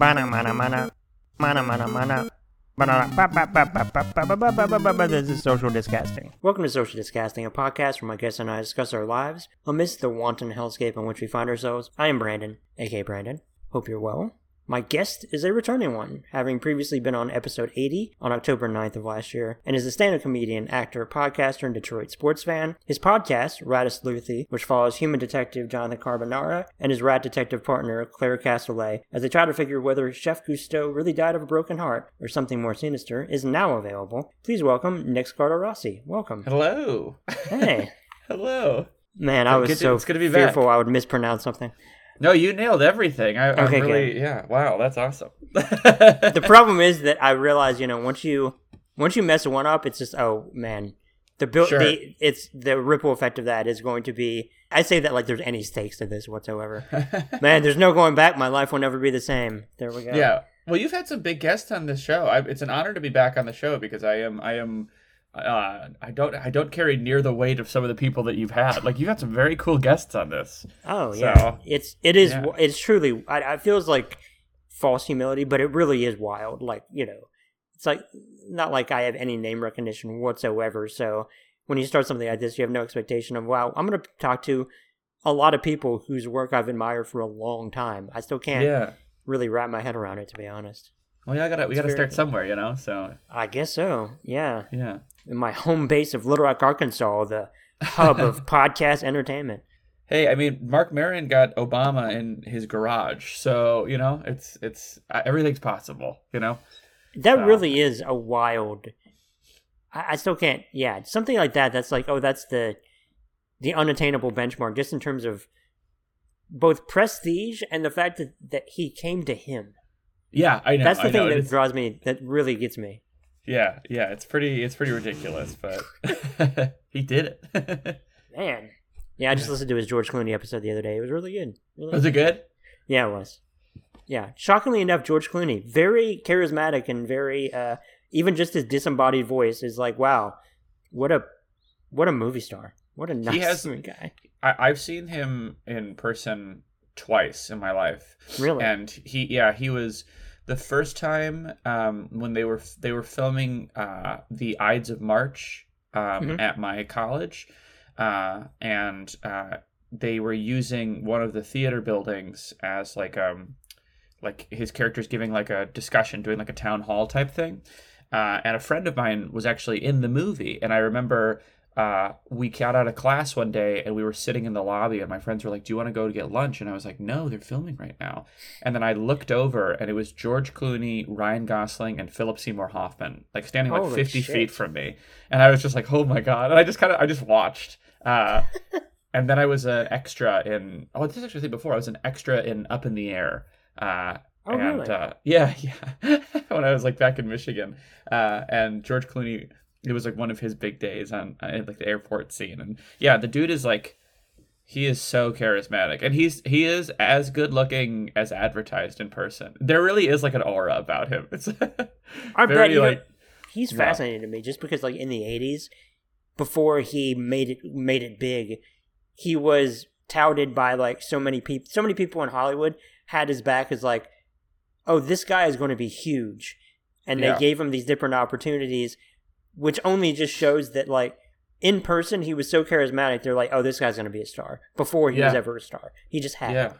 Mana mana mana. Mana mana mana. This is Social Disgusting. Welcome to Social Disgusting, a podcast where my guests and I discuss our lives amidst the wanton hellscape in which we find ourselves. I am Brandon, aka Brandon. Hope you're well. My guest is a returning one, having previously been on episode 80 on October 9th of last year, and is a stand-up comedian, actor, podcaster, and Detroit sports fan. His podcast, Rattus Luthi, which follows human detective Jonathan Carbonara and his rat detective partner, Claire Castellet, as they try to figure whether Chef Gusteau really died of a broken heart or something more sinister, is now available. Please welcome Nick Scardo-Rossi. Welcome. Hello. Hey. Hello. Man, I was so it's to be back. fearful I would mispronounce something. No, you nailed everything. I, Okay, really, yeah. Wow, that's awesome. the problem is that I realize, you know, once you once you mess one up, it's just oh man, the build Sure. the it's the ripple effect of that is going to be. I say that like there's any stakes to this whatsoever. man, there's no going back. My life will never be the same. There we go. yeah. Well, you've had some big guests on this show. I, it's an honor to be back on the show because I am, I am, uh, I don't, I don't carry near the weight of some of the people that you've had. Like you've had some very cool guests on this. Oh So, yeah. It's it is yeah. it's truly. I, I feels like false humility, but it really is wild. Like you know, it's like not like I have any name recognition whatsoever. So when you start something like this, you have no expectation of wow. I'm going to talk to a lot of people whose work I've admired for a long time. I still can't Yeah. really wrap my head around it, to be honest. Well, yeah, I gotta, we It's gotta start somewhere, you know. So I guess so. Yeah, yeah. in my home base of Little Rock, Arkansas, the hub of podcast entertainment. Hey, I mean, Marc Maron got Obama in his garage, so you know, it's, it's uh, everything's possible, you know. That So- really is a wild. I, I still can't. Yeah, something like that. That's like, oh, that's the the unattainable benchmark, just in terms of both prestige and the fact that that he came to him. Yeah, I know. that's the I thing know. that It's- draws me. That really gets me. Yeah, yeah, it's pretty it's pretty ridiculous, but he did it. Man. Yeah, I just listened to his George Clooney episode the other day. It was really good. Really Was it good? Yeah, it was. Yeah, shockingly enough, George Clooney, very charismatic and very, uh, even just his disembodied voice is like, wow, what a, what a movie star. What a nice has- guy. I, I've seen him in person twice in my life, Really? and he yeah he was the first time um, when they were they were filming uh, the Ides of March um, Mhm. at my college, uh, and uh, they were using one of the theater buildings as like um like his character's giving like a discussion, doing like a town hall type thing. Uh, and a friend of mine was actually in the movie, and I remember uh, we got out of class one day and we were sitting in the lobby, and my friends were like, "Do you want to go to get lunch?" And I was like, "No, they're filming right now." And then I looked over, and it was George Clooney, Ryan Gosling, and Philip Seymour Hoffman, like standing like Holy fifty shit. feet from me, and I was just like, "Oh my god!" And I just kind of, I just watched. Uh, and then I was an extra in. Oh, this is actually before. I was an extra in Up in the Air. Uh, Oh, and really? uh, yeah, yeah. when I was like back in Michigan, uh, and George Clooney, it was like one of his big days on uh, like the airport scene, and yeah, the dude is like, he is so charismatic, and he's he is as good looking as advertised in person. There really is like an aura about him. It's I very bet you know, like he's yeah. fascinating to me just because, like, in the 80s, before he made it, made it big, he was touted by, like, so many people, so many people in Hollywood had his back as, like, oh, this guy is going to be huge. And Yeah. they gave him these different opportunities, which only just shows that, like, in person, he was so charismatic. They're like, oh, this guy's going to be a star before he was ever a star. He just had. yeah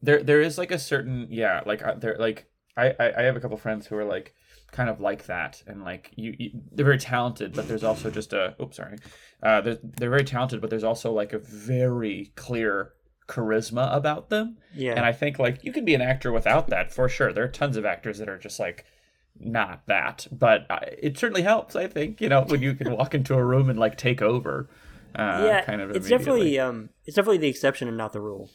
there there is like a certain yeah like uh, there like I, I i have a couple friends who are like kind of like that and like you, you they're very talented but there's also just a oops sorry uh they're, they're very talented but there's also like a very clear charisma about them Yeah. and i think like you can be an actor without that for sure there are tons of actors that are just like not that but it certainly helps i think you know when you can walk into a room and like take over uh yeah, kind of it's definitely um, it's definitely the exception and not the rule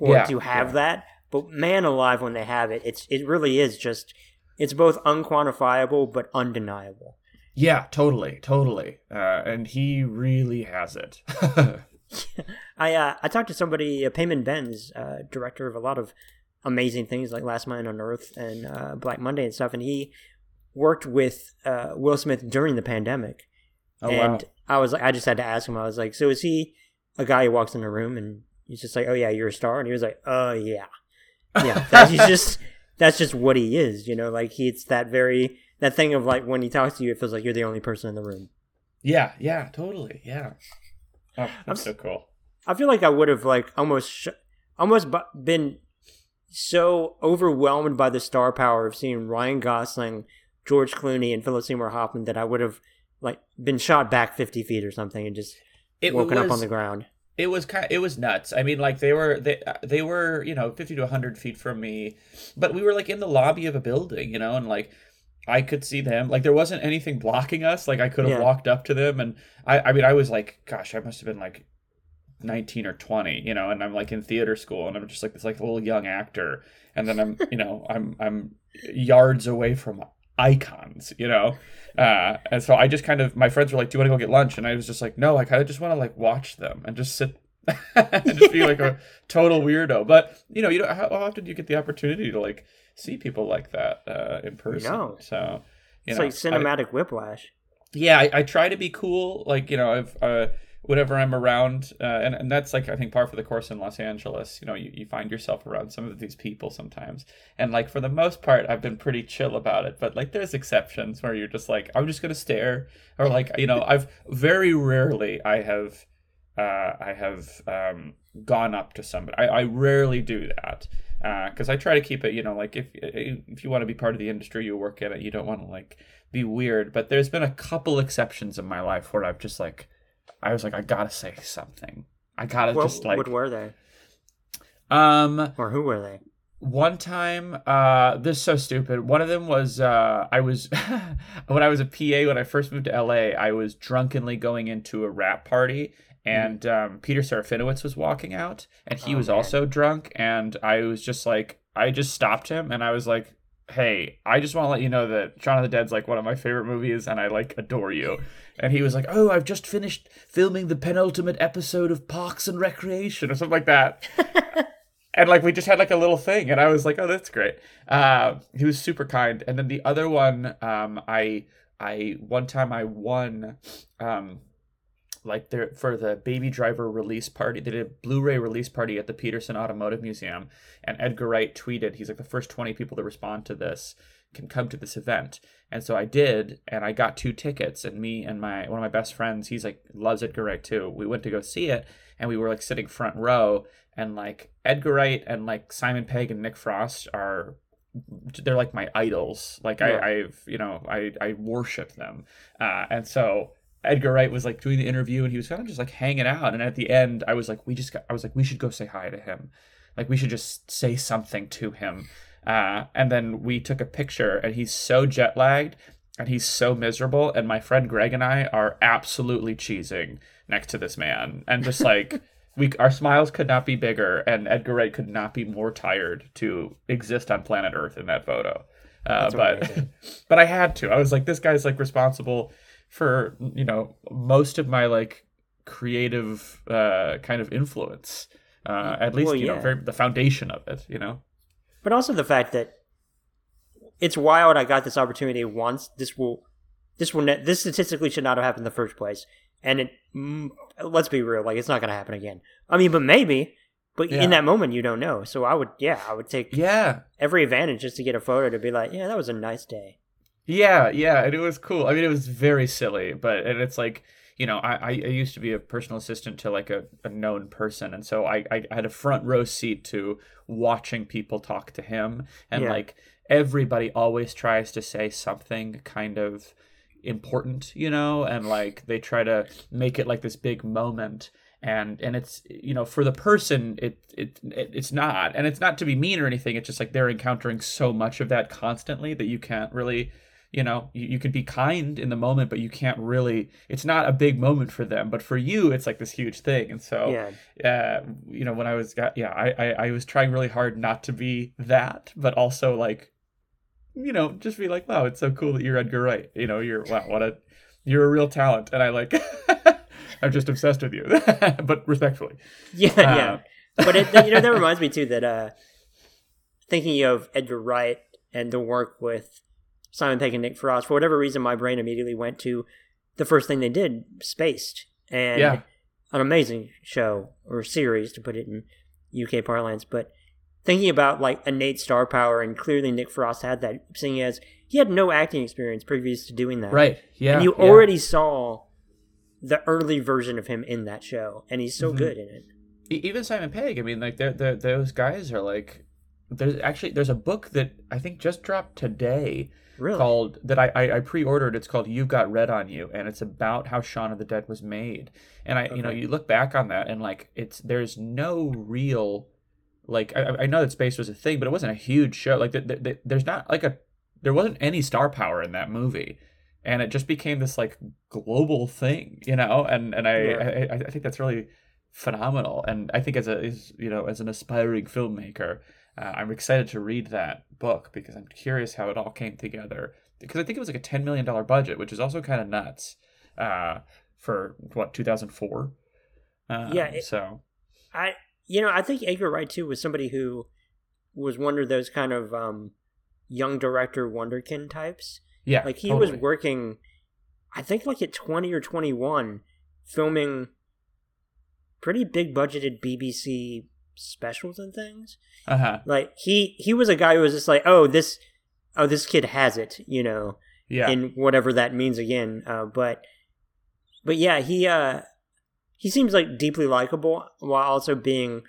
for Yeah, to have yeah. that. But man alive, when they have it, it's it really is just it's both unquantifiable but undeniable. Yeah, totally, totally. Uh, and he really has it. I uh, I talked to somebody, uh, Peyman Benz, uh, director of a lot of amazing things like Last Man on Earth and uh, Black Monday and stuff, and he worked with uh, Will Smith during the pandemic. oh and wow. I was like, I just had to ask him. I was like, so is he a guy who walks in a room and he's just like, oh yeah, you're a star, and he was like, oh yeah, yeah. That, he's just that's just what he is, you know. Like he's that very that thing of like when he talks to you, it feels like you're the only person in the room. Yeah, yeah, totally, yeah. Oh, that's I'm, so cool. I feel like I would have like almost sh- almost been so overwhelmed by the star power of seeing Ryan Gosling, George Clooney, and Philip Seymour Hoffman that I would have like been shot back fifty feet or something and just it woken was, up on the ground. It was kind. Of, it was nuts. I mean, like they were they uh, they were you know fifty to hundred feet from me, but we were like in the lobby of a building, you know, and like I could see them. Like there wasn't anything blocking us. Like I could have yeah. walked up to them, and I I mean I was like, gosh, I must have been like 19 or 20 you know and i'm like in theater school and i'm just like this like a little young actor and then i'm you know i'm i'm yards away from icons you know? Uh, and so i just kind of my friends were like do you want to go get lunch? And i was just like no i kind of just want to like watch them and just sit and just be like a total weirdo. But you know you know how, how, often do you get the opportunity to like see people like that uh, in person? No. so you it's know, like cinematic I, whiplash. Yeah I, I, try to be cool like you know i've uh, whenever I'm around, uh, and and that's like I think par for the course in Los Angeles. You know, you, you find yourself around some of these people sometimes, and like for the most part, I've been pretty chill about it. But like, there's exceptions where you're just like, I'm just gonna stare, or like, you know, I've very rarely I have, uh, I have um, gone up to somebody. I, I rarely do that because uh, I try to keep it. You know, like if if you want to be part of the industry you work in, it, you don't want to like be weird. But there's been a couple exceptions in my life where I've just like I was like, I gotta say something. I gotta what, just like. What were they? Um, or who were they? One time, uh, this is so stupid. One of them was uh, I was when I was a PA when I first moved to LA. I was drunkenly going into a wrap party, and um, Peter Serafinowicz was walking out, and he oh, was man. also drunk. And I was just like, I just stopped him, and I was like, hey, I just want to let you know that Shaun of the Dead's like one of my favorite movies and I like adore you. And he was like, oh, I've just finished filming the penultimate episode of Parks and Recreation or something like that. and like we just had like a little thing and I was like, oh, that's great. Uh, he was super kind. And then the other one, um, I, I, one time I won, um, like there for the baby driver release party they did a blu-ray release party at the Petersen automotive museum and edgar wright tweeted he's like the first 20 people to respond to this can come to this event and so i did and i got two tickets and me and my one of my best friends he's like loves edgar wright too we went to go see it and we were like sitting front row and like edgar wright and like simon pegg and nick frost are they're like my idols like yeah. I, i've you know i i worship them uh, and so Edgar Wright was like doing the interview and he was kind of just like hanging out. And at the end, I was like, we just got, I was like, we should go say hi to him. Like, we should just say something to him. Uh, and then we took a picture and he's so jet lagged and he's so miserable. And my friend Greg and I are absolutely cheesing next to this man. And just like, we, our smiles could not be bigger. And Edgar Wright could not be more tired to exist on planet Earth in that photo. Uh, but, but I had to. I was like, this guy's like responsible for you know most of my like creative uh, kind of influence. Uh, at least well, you yeah. know very, the foundation of it. You know, but also the fact that it's wild. I got this opportunity once. This will this will ne- this statistically should not have happened in the first place. And it mm, let's be real, like it's not going to happen again. I mean, but maybe. But yeah. in that moment, you don't know. So I would, yeah, I would take yeah every advantage just to get a photo to be like, yeah, that was a nice day. Yeah, yeah, and it was cool. I mean, it was very silly, but and it's like you know, I, I used to be a personal assistant to like a, a known person, and so I, I had a front row seat to watching people talk to him, and yeah. like everybody always tries to say something kind of important, you know, and like they try to make it like this big moment and and it's you know for the person it, it it it's not and it's not to be mean or anything it's just like they're encountering so much of that constantly that you can't really you know you, you could be kind in the moment but you can't really it's not a big moment for them but for you it's like this huge thing. And so yeah. uh, you know when i was yeah I, I i was trying really hard not to be that but also like you know just be like wow it's so cool that you're edgar wright. You know you're wow what a you're a real talent. And i like i'm just obsessed with you but respectfully. Yeah uh, yeah but it, you know that reminds me too that uh thinking of edgar wright and the work with Simon Pegg and Nick Frost. For whatever reason, my brain immediately went to the first thing they did, Spaced, and yeah. an amazing show or series to put it in UK parlance. But thinking about like innate star power, and clearly Nick Frost had that, seeing as he had no acting experience previous to doing that. Right. Yeah. And you yeah. already saw the early version of him in that show, and he's so Mhm. good in it. Even Simon Pegg. I mean, like they're, they're, those guys are like. There's actually there's a book that I think just dropped today Really? called that I, I, I pre-ordered. It's called "You've Got Red on You," and it's about how Shaun of the Dead was made. And I, you know, you look back on that, and like it's there's no real, like I, I know that Spaced was a thing, but it wasn't a huge show. Like the, the, the, there's not like a there wasn't any star power in that movie, and it just became this like global thing, you know. And and I Yeah. I, I think that's really phenomenal. And I think as a as, you know as an aspiring filmmaker, uh, I'm excited to read that book because I'm curious how it all came together. Because I think it was like a ten million dollar budget, which is also kind of nuts uh, for what 2004. Um, Yeah, it- so I you know I think Edgar Wright too was somebody who was one of those kind of um, young director wonderkin types. yeah, Like he totally. was working, I think like at twenty or twenty one, filming pretty big budgeted BBC specials and things. Uh huh. Like he he was a guy who was just like, oh this, oh this kid has it, you know, Yeah. in whatever that means again. Uh, but but yeah, he uh he seems like deeply likable while also being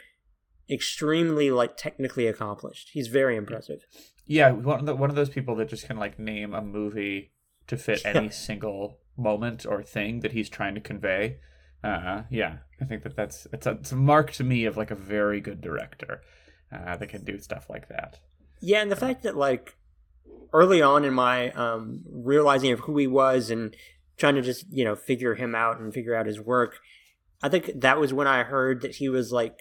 extremely like technically accomplished. He's very impressive. Yeah, one of the, one of those people that just can like name a movie to fit any single moment or thing that he's trying to convey. Uh, yeah, I think that that's it's a, it's a mark to me of like a very good director uh, that can do stuff like that. Yeah, and the fact that like early on in my um realizing of who he was and trying to just, you know, figure him out and figure out his work, I think that was when I heard that he was like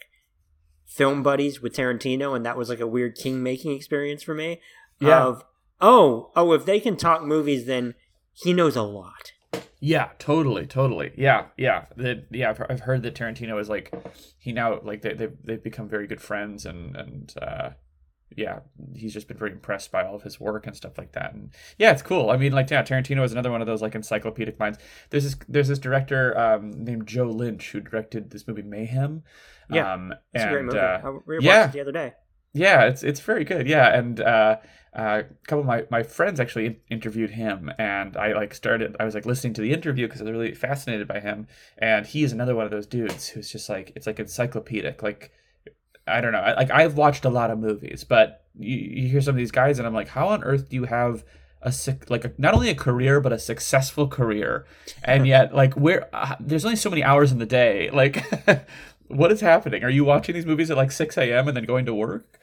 film buddies with Tarantino and that was like a weird king making experience for me. Yeah. Of oh, oh, if they can talk movies then he knows a lot. Yeah, totally, totally. Yeah, yeah, that yeah. I've, heard that Tarantino is like he now like they they they've become very good friends and and uh, yeah, he's just been very impressed by all of his work and stuff like that. And yeah, it's cool. I mean, like yeah, Tarantino is another one of those like encyclopedic minds. There's this there's this director um, named Joe Lynch who directed this movie Mayhem. Yeah, um, It's and a great movie. Uh, I rewatched yeah. it the other day. yeah, it's it's very good. Yeah, and uh, uh, a couple of my, my friends actually in- interviewed him, and I like started. I was like listening to the interview because I was really fascinated by him, and he's another one of those dudes who's just like it's like encyclopedic. Like I don't know, I, like I've watched a lot of movies, but you, you hear some of these guys, and I'm like, how on earth do you have a like a, not only a career but a successful career, and yet like where uh, there's only so many hours in the day, like. What is happening? Are you watching these movies at like 6 a.m. and then going to work?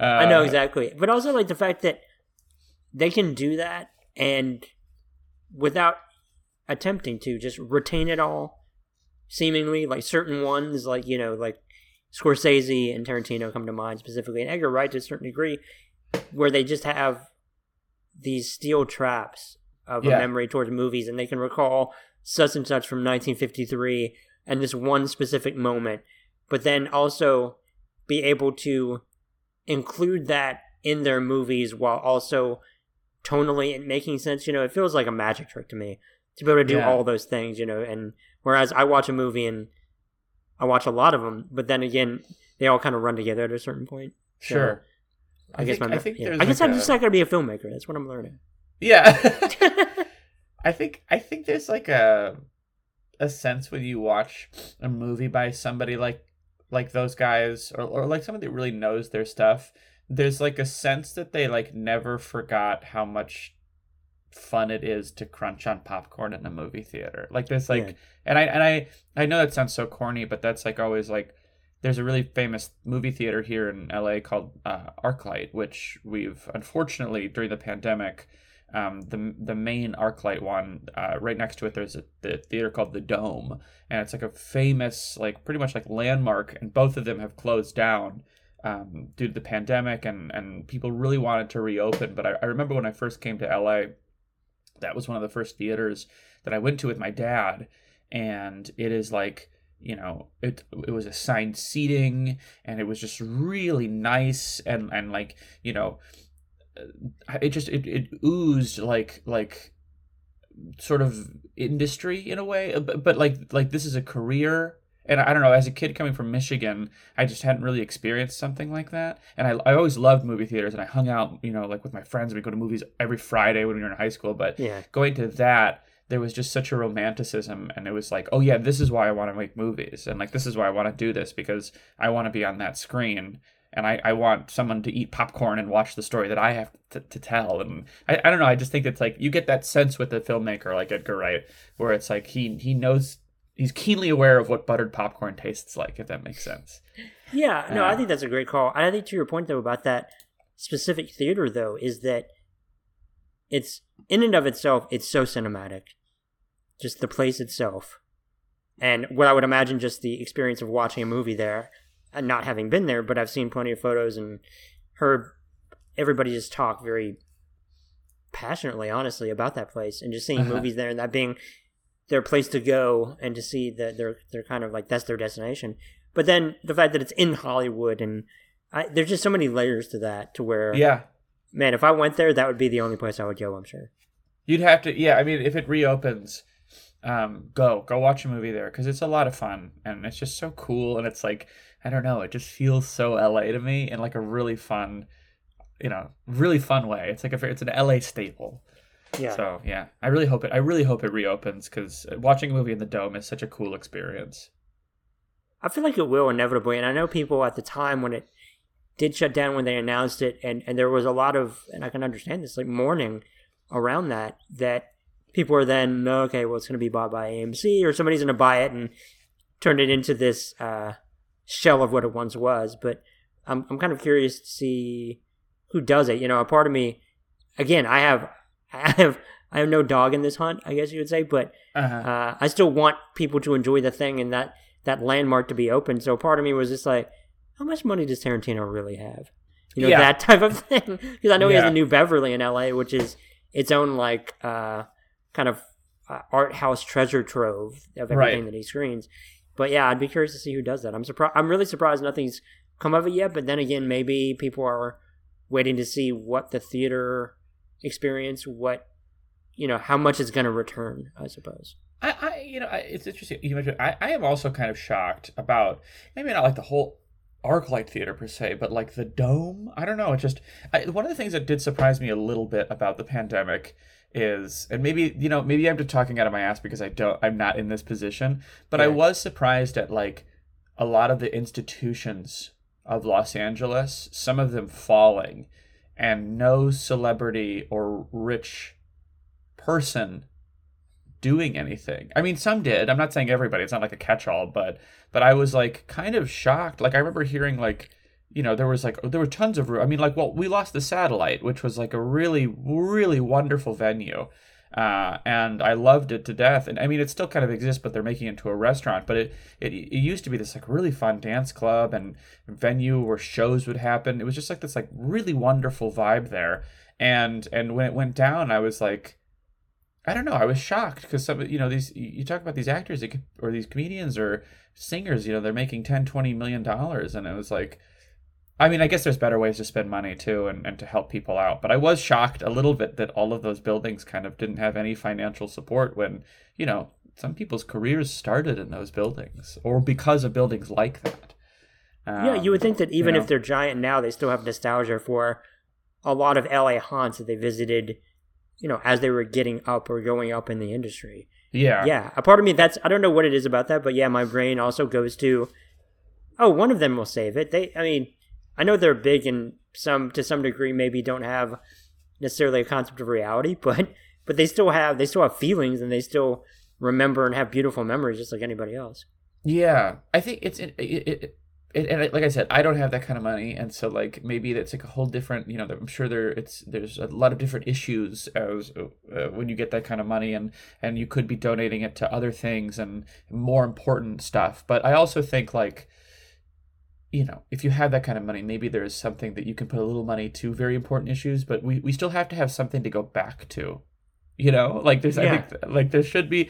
Uh, I know exactly. But also like the fact that they can do that and without attempting to just retain it all seemingly like certain ones like you know like Scorsese and Tarantino come to mind specifically and Edgar Wright to a certain degree where they just have these steel traps of Yeah. a memory towards movies and they can recall such and such from 1953 and this one specific moment but then also be able to include that in their movies while also tonally and making sense. You know, it feels like a magic trick to me to be able to do Yeah. all those things. You know, and whereas I watch a movie and I watch a lot of them, but then again, they all kind of run together at a certain point. So, Sure. I, guess think, my, I, think yeah. I guess like I'm a- just not gonna be a filmmaker. That's what I'm learning. yeah. I think I think there's like a a sense when you watch a movie by somebody like like those guys or or like somebody that really knows their stuff. There's like a sense that they like never forgot how much fun it is to crunch on popcorn in a movie theater. Like this like Yeah. and I and I I know that sounds so corny, but that's like always like there's a really famous movie theater here in LA called uh, ArcLight, which we've unfortunately during the pandemic, um, the the main ArcLight one uh, right next to it, there's a the theater called the Dome, and it's like a famous like pretty much like landmark, and both of them have closed down um, due to the pandemic, and and people really wanted to reopen, but I, I remember when I first came to LA, that was one of the first theaters that I went to with my dad, and it is like you know it it was assigned seating and it was just really nice and and like you know it just it, it oozed like like sort of industry in a way uh, but, but like like this is a career and I don't know, as a kid coming from Michigan, I just hadn't really experienced something like that. And I, I always loved movie theaters, and I hung out, you know, like with my friends. We go to movies every Friday when we were in high school. But Yeah. going to that, there was just such a romanticism, and it was like, oh yeah, this is why I want to make movies, and like this is why I want to do this because I want to be on that screen. And I, I want someone to eat popcorn and watch the story that I have to, to tell. And I, I don't know. I just think it's like you get that sense with a filmmaker like Edgar Wright, where it's like he he knows he's keenly aware of what buttered popcorn tastes like, if that makes sense. Yeah, no, I Uh, think that's a great call. And I think to your point though about that specific theater though is that it's in and of itself it's so cinematic. Just the place itself. And what I would imagine just the experience of watching a movie there not having been there, but I've seen plenty of photos and heard everybody just talk very passionately, honestly, about that place and just seeing Uh-huh. movies there and that being their place to go and to see that they're they're kind of like that's their destination. But then the fact that it's in Hollywood and I, there's just so many layers to that to where Yeah, man, if I went there, that would be the only place I would go. I'm sure. you'd have to. Yeah, I mean, if it reopens, um, go go watch a movie there because it's a lot of fun and it's just so cool and it's like I don't know, it just feels so LA to me in like a really fun, you know, really fun way. It's like a it's an LA staple. Yeah. So yeah, I really hope it. I really hope it reopens because watching a movie in the dome is such a cool experience. I feel like it will inevitably, and I know people at the time when it did shut down when they announced it, and and there was a lot of, and I can understand this, like mourning around that. That people are then okay, well it's going to be bought by AMC or somebody's going to buy it and turn it into this uh, shell of what it once was. But I'm I'm kind of curious to see who does it. You know, a part of me, again, I have I have I have no dog in this hunt, I guess you would say, but Uh-huh. uh, I still want people to enjoy the thing and that that landmark to be open. So part of me was just like, how much money does Tarantino really have? You know, Yeah. that type of thing. Because I know he has a New Beverly in L.A., which is its own like uh, kind of uh, art house treasure trove of everything Right. that he screens. But yeah, I'd be curious to see who does that. I'm surprised. I'm really surprised nothing's come of it yet. But then again, maybe people are waiting to see what the theater experience, what you know, how much it's going to return. I suppose. I, I you know, I, it's interesting. You mentioned I, I am also kind of shocked about maybe not like the whole arc light Theater per se, but like the dome. I don't know. It just I, one of the things that did surprise me a little bit about the pandemic is, and maybe you know, maybe I'm just talking out of my ass because I don't, I'm not in this position, but I was surprised at like a lot of the institutions of Los Angeles, some of them falling, and no celebrity or rich person doing anything. I mean, some did. I'm not saying everybody. It's not like a catch-all, but but I was like kind of shocked. Like I remember hearing like you know there was like there were tons of room. I mean like well we lost the satellite which was like a really really wonderful venue uh, and I loved it to death and I mean it still kind of exists but they're making it into a restaurant but it, it it used to be this like really fun dance club and venue where shows would happen it was just like this like really wonderful vibe there and and when it went down I was like I don't know. I was shocked because some, you know, these you talk about these actors or these comedians or singers, you know, they're making 10, 20 million dollars, and it was like, I mean, I guess there's better ways to spend money too, and, and to help people out. But I was shocked a little bit that all of those buildings kind of didn't have any financial support when, you know, some people's careers started in those buildings or because of buildings like that. yeah, Um, you would think that even know. if they're giant now, they still have nostalgia for a lot of LA haunts that they visited, you know, as they were getting up or going up in the industry. Yeah. Yeah, a part of me that's I don't know what it is about that, but yeah, my brain also goes to, oh, one of them will save it. They, I mean, I know they're big and some to some degree maybe don't have necessarily a concept of reality, but but they still have they still have feelings and they still remember and have beautiful memories just like anybody else. Yeah, I think it's it, it, it, it and like I said, I don't have that kind of money, and so like maybe that's like a whole different. You know, I'm sure there it's there's a lot of different issues as uh, when you get that kind of money, and and you could be donating it to other things and more important stuff. But I also think like. You know, if you have that kind of money, maybe there is something that you can put a little money to very important issues, but we, we still have to have something to go back to you know like there's i think like there should be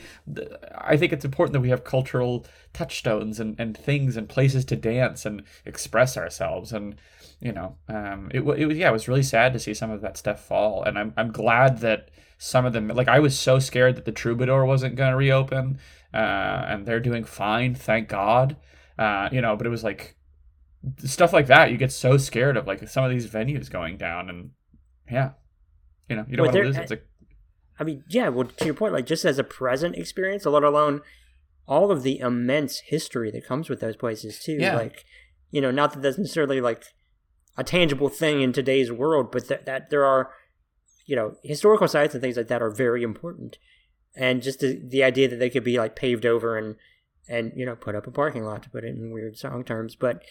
i think it's important that we have cultural touchstones and, and things and places to dance and express ourselves and you know um it, it was yeah it was really sad to see some of that stuff fall and i'm, I'm glad that some of them like i was so scared that the troubadour wasn't going to reopen uh, and they're doing fine, thank God. Uh, you know, but it was like stuff like that. You get so scared of like some of these venues going down, and yeah, you know, you don't Well, want to lose it. It's like, I mean, yeah. Well, to your point, like just as a present experience, let alone all of the immense history that comes with those places too. Yeah. Like, you know, not that that's necessarily like a tangible thing in today's world, but that that there are, you know, historical sites and things like that are very important. And just the, the idea that they could be like paved over and and you know put up a parking lot to put it in weird song terms, but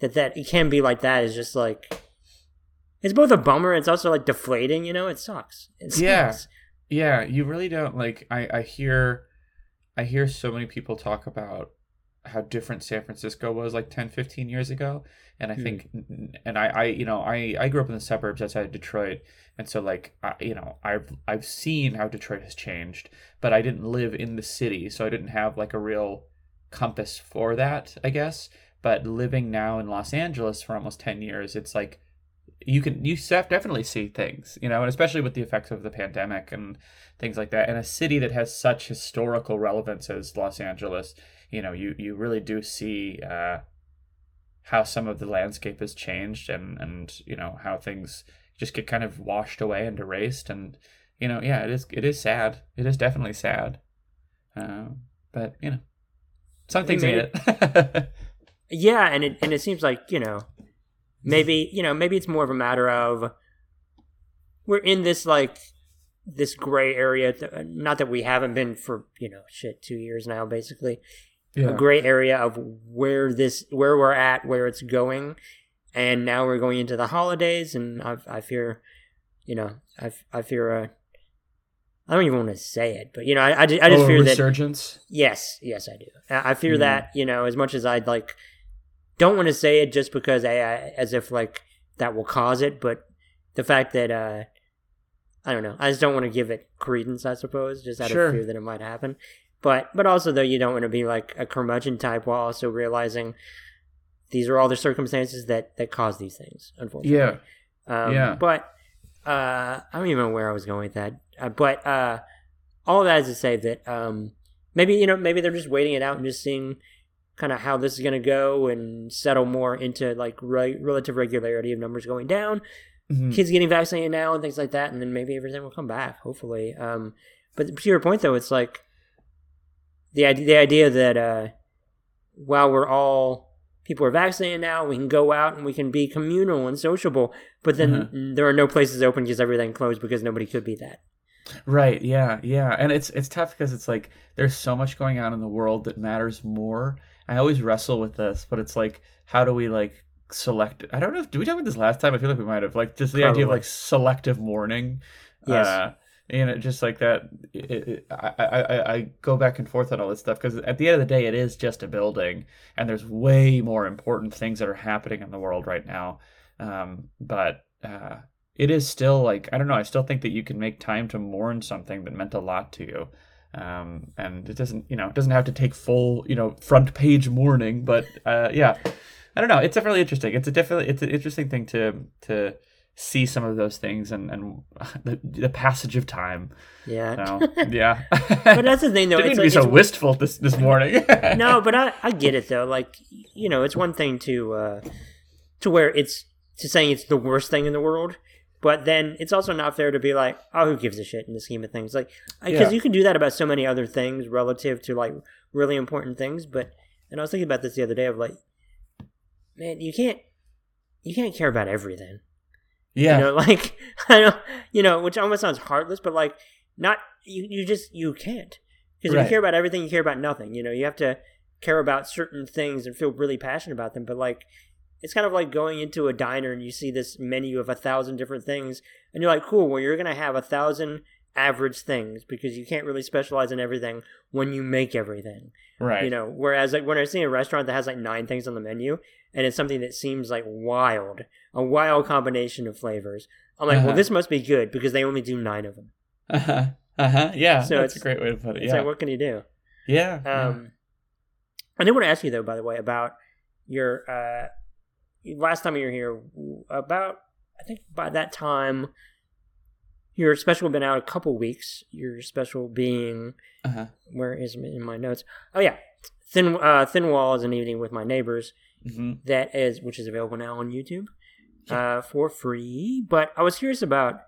that that it can be like that is just like it's both a bummer. It's also like deflating. You know, it sucks. It Yeah. sucks. yeah, you really don't like. I I hear, I hear so many people talk about how different San Francisco was like 10, 15 years ago, and I Hmm. think, and I I you know I I grew up in the suburbs outside of Detroit, and so like I, you know I've I've seen how Detroit has changed, but I didn't live in the city, so I didn't have like a real compass for that, I guess. But living now in Los Angeles for almost ten years, it's like you can you definitely see things, you know, and especially with the effects of the pandemic and things like that. And a city that has such historical relevance as Los Angeles, you know, you you really do see uh, how some of the landscape has changed and and you know how things just get kind of washed away and erased. And you know yeah it is it is sad. It is definitely sad. Uh, but you know some things made it Yeah, and it and it seems like you know, maybe you know maybe it's more of a matter of we're in this like this gray area. Not that we haven't been for you know shit two years now, basically yeah a gray area of where this where we're at, where it's going, and now we're going into the holidays, and I I fear, you know, I I fear a. I don't even want to say it, but you know, I, I just, I just oh, fear that resurgence Yes, yes, I do. I I fear Mhm. that you know as much as I'd like, don't want to say it just because I, I as if like that will cause it, but the fact that uh, I don't know, I just don't want to give it credence. I suppose just out Sure. of fear that it might happen. But but also though you don't want to be like a curmudgeon type while also realizing these are all the circumstances that that cause these things. Unfortunately, yeah um, Yeah. But uh, I don't even know where I was going with that. Uh, but uh, all that is to say that um, maybe you know maybe they're just waiting it out and just seeing kind of how this is going to go and settle more into like re- relative regularity of numbers going down, Mhm. kids getting vaccinated now and things like that, and then maybe everything will come back. Hopefully. Um, but to your point though, it's like the idea the idea that uh, while we're all people are vaccinated now, we can go out and we can be communal and sociable, but then there are no places open because everything closed because nobody could be that. Right. Yeah. Yeah. And it's it's tough because it's like there's so much going on in the world that matters more. I always wrestle with this, but it's like how do we like select? I don't know. if- Did we talk about this last time? I feel like we might have. Like just the idea of like selective mourning. Yes. Uh, and it just like that. It, it, I, I I I go back and forth on all this stuff because at the end of the day, it is just a building, and there's way more important things that are happening in the world right now. Um, but uh, it is still like I don't know. I still think that you can make time to mourn something that meant a lot to you, um, and it doesn't you know it doesn't have to take full you know front page mourning. But uh, yeah, I don't know. It's definitely interesting. It's a definitely it's an interesting thing to to see some of those things and and the, the passage of time. Yeah. So yeah, But that's the thing, though. Didn't It's to be so it's- wistful this this morning. no, but I, I get it though. Like you know, it's one thing to uh, to where it's to saying it's the worst thing in the world, but then it's also not fair to be like, oh, who gives a shit in the scheme of things? Like, because Yeah. you can do that about so many other things relative to like really important things. But and I was thinking about this the other day of like, man, you can't you can't care about everything. yeah, You know, like I know, you know, which almost sounds heartless, but like not you. You just you can't because if Right. you care about everything, you care about nothing. You know, you have to care about certain things and feel really passionate about them. But like, it's kind of like going into a diner and you see this menu of a thousand different things, and you're like, cool. Well, you're gonna have a thousand average things because you can't really specialize in everything when you make everything. right. You know, whereas like when I see a restaurant that has like nine things on the menu and it's something that seems like wild, a wild combination of flavors, I'm like, Uh-huh. well, this must be good because they only do nine of them. Uh huh. Uh huh. Yeah, So that's a great way to put it. It's Yeah. like, what can you do? yeah. yeah. Um, I did want to ask you though, by the way, about your uh, last time you were here. About I think by that time, your special had been out a couple weeks. Your special being Uh-huh. where is it in my notes? Oh yeah, thin uh, thin walls an evening with my neighbors. hmm That is which is available now on YouTube uh, for free. But I was curious about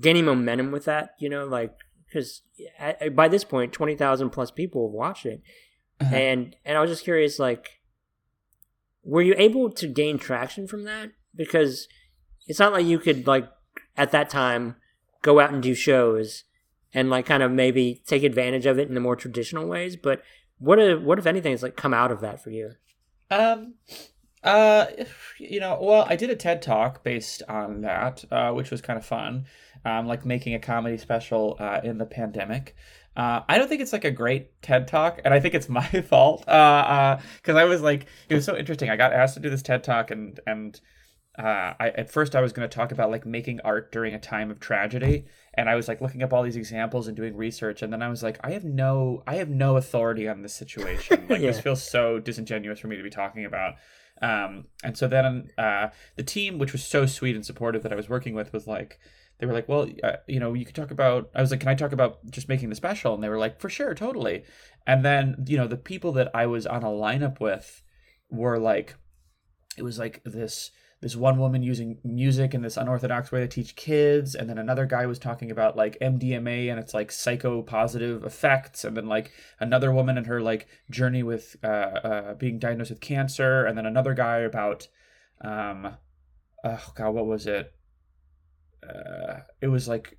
gaining momentum with that. You know, like because by this point, twenty thousand plus people have watched it, Uh-huh. and and I was just curious, like, were you able to gain traction from that? Because it's not like you could like at that time go out and do shows and like kind of maybe take advantage of it in the more traditional ways. But what if, what if anything has like come out of that for you? Um, uh, you know, well, I did a TED talk based on that, uh, which was kind of fun. Um, like making a comedy special uh, in the pandemic. Uh, I don't think it's like a great TED talk, and I think it's my fault. Uh, uh, because I was like, it was so interesting. I got asked to do this TED talk, and and uh, I at first I was going to talk about like making art during a time of tragedy, and I was like looking up all these examples and doing research, and then I was like, I have no, I have no authority on this situation. Like this feels so disingenuous for me to be talking about. Um, and so then uh, the team, which was so sweet and supportive that I was working with, was like, they were like, well, uh, you know, you could talk about. I was like, can I talk about just making the special? And they were like, for sure, totally. And then you know, the people that I was on a lineup with were like, it was like this this one woman using music in this unorthodox way to teach kids and then another guy was talking about like MDMA and its like psychopositive effects and then like another woman and her like journey with uh, uh being diagnosed with cancer and then another guy about um oh god what was it uh it was like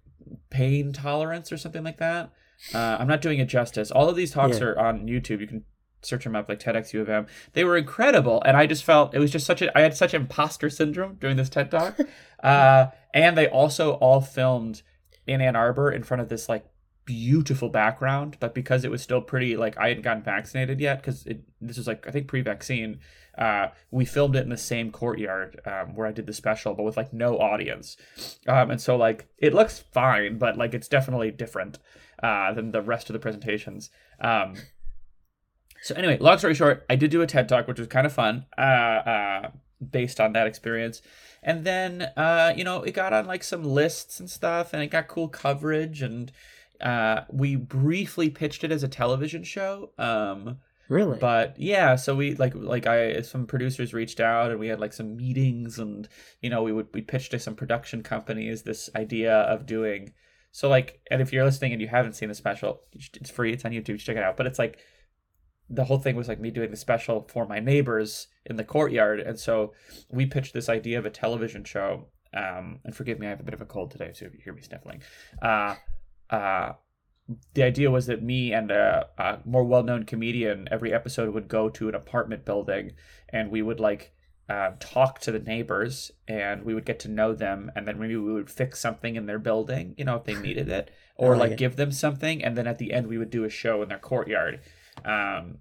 pain tolerance or something like that uh i'm not doing it justice all of these talks Yeah. are on youtube you can search them up like TEDx U of M. They were incredible, and I just felt it was just such a I had such imposter syndrome during this TED talk. uh, and they also all filmed in Ann Arbor in front of this like beautiful background, but because it was still pretty like I hadn't gotten vaccinated yet because this was like I think pre-vaccine. Uh, we filmed it in the same courtyard um, where I did the special, but with like no audience, um, and so like it looks fine, but like it's definitely different uh, than the rest of the presentations. Um, so anyway, long story short, I did do a TED talk, which was kind of fun, uh, uh, based on that experience. And then, uh, you know, it got on like some lists and stuff, and it got cool coverage. And uh, we briefly pitched it as a television show. Um, Really? but yeah, so we like like I some producers reached out, and we had like some meetings, and you know, we would we pitched to some production companies this idea of doing. So like, and if you're listening and you haven't seen the special, it's free. It's on YouTube. Check it out. But it's like the whole thing was like me doing the special for my neighbors in the courtyard and so we pitched this idea of a television show um and forgive me i have a bit of a cold today so if you hear me sniffling uh uh the idea was that me and a, a more well-known comedian every episode would go to an apartment building and we would like uh, talk to the neighbors and we would get to know them and then maybe we would fix something in their building you know if they needed it or like give them something and then at the end we would do a show in their courtyard. Um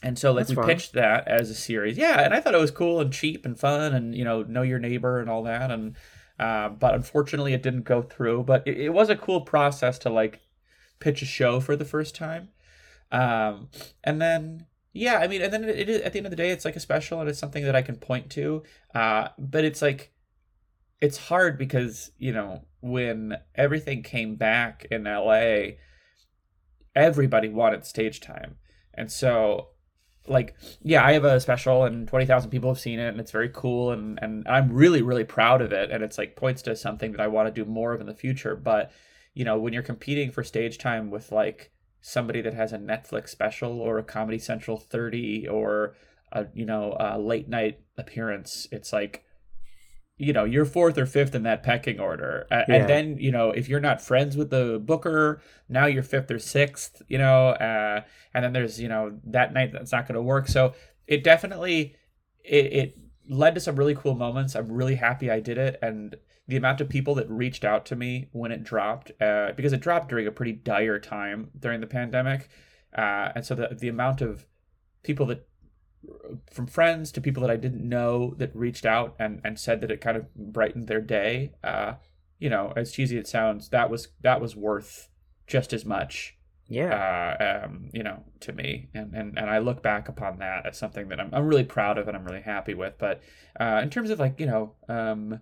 and so like That's we fun. pitched that as a series. Yeah and i thought it was cool and cheap and fun and you know know your neighbor and all that and uh, but unfortunately it didn't go through. But it, it was a cool process to like pitch a show for the first time. Um and then yeah i mean and then it at the end of the day it's like a special and it's something that i can point to. Uh but it's like it's hard because you know when everything came back in la everybody wanted stage time. And so like yeah i have a special and 20000 people have seen it and it's very cool and and i'm really really proud of it and it's like points to something that i want to do more of in the future. But you know when you're competing for stage time with like somebody that has a netflix special or a comedy central 30 or a you know a late night appearance it's like you know you're fourth or fifth in that pecking order. A- Yeah. and then you know if you're not friends with the booker now you're fifth or sixth you know uh and then there's you know that night that's not going to work. So it definitely it, it led to some really cool moments. I'm really happy i did it. And the amount of people that reached out to me when it dropped uh, because it dropped during a pretty dire time during the pandemic uh, and so the, the amount of people that from friends to people that I didn't know that reached out and, and said that it kind of brightened their day. Uh, you know, as cheesy it sounds, that was that was worth just as much. yeah. Uh, um, you know, to me, and, and and I look back upon that as something that I'm I'm really proud of and I'm really happy with. But uh, in terms of like you know, um,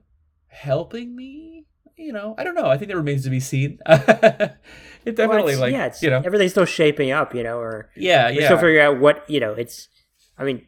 helping me, you know, I don't know. I think that remains to be seen. it definitely well, like yeah, it's, you know everything's still shaping up, you know, or yeah, yeah. still figuring out what you know. It's, I mean,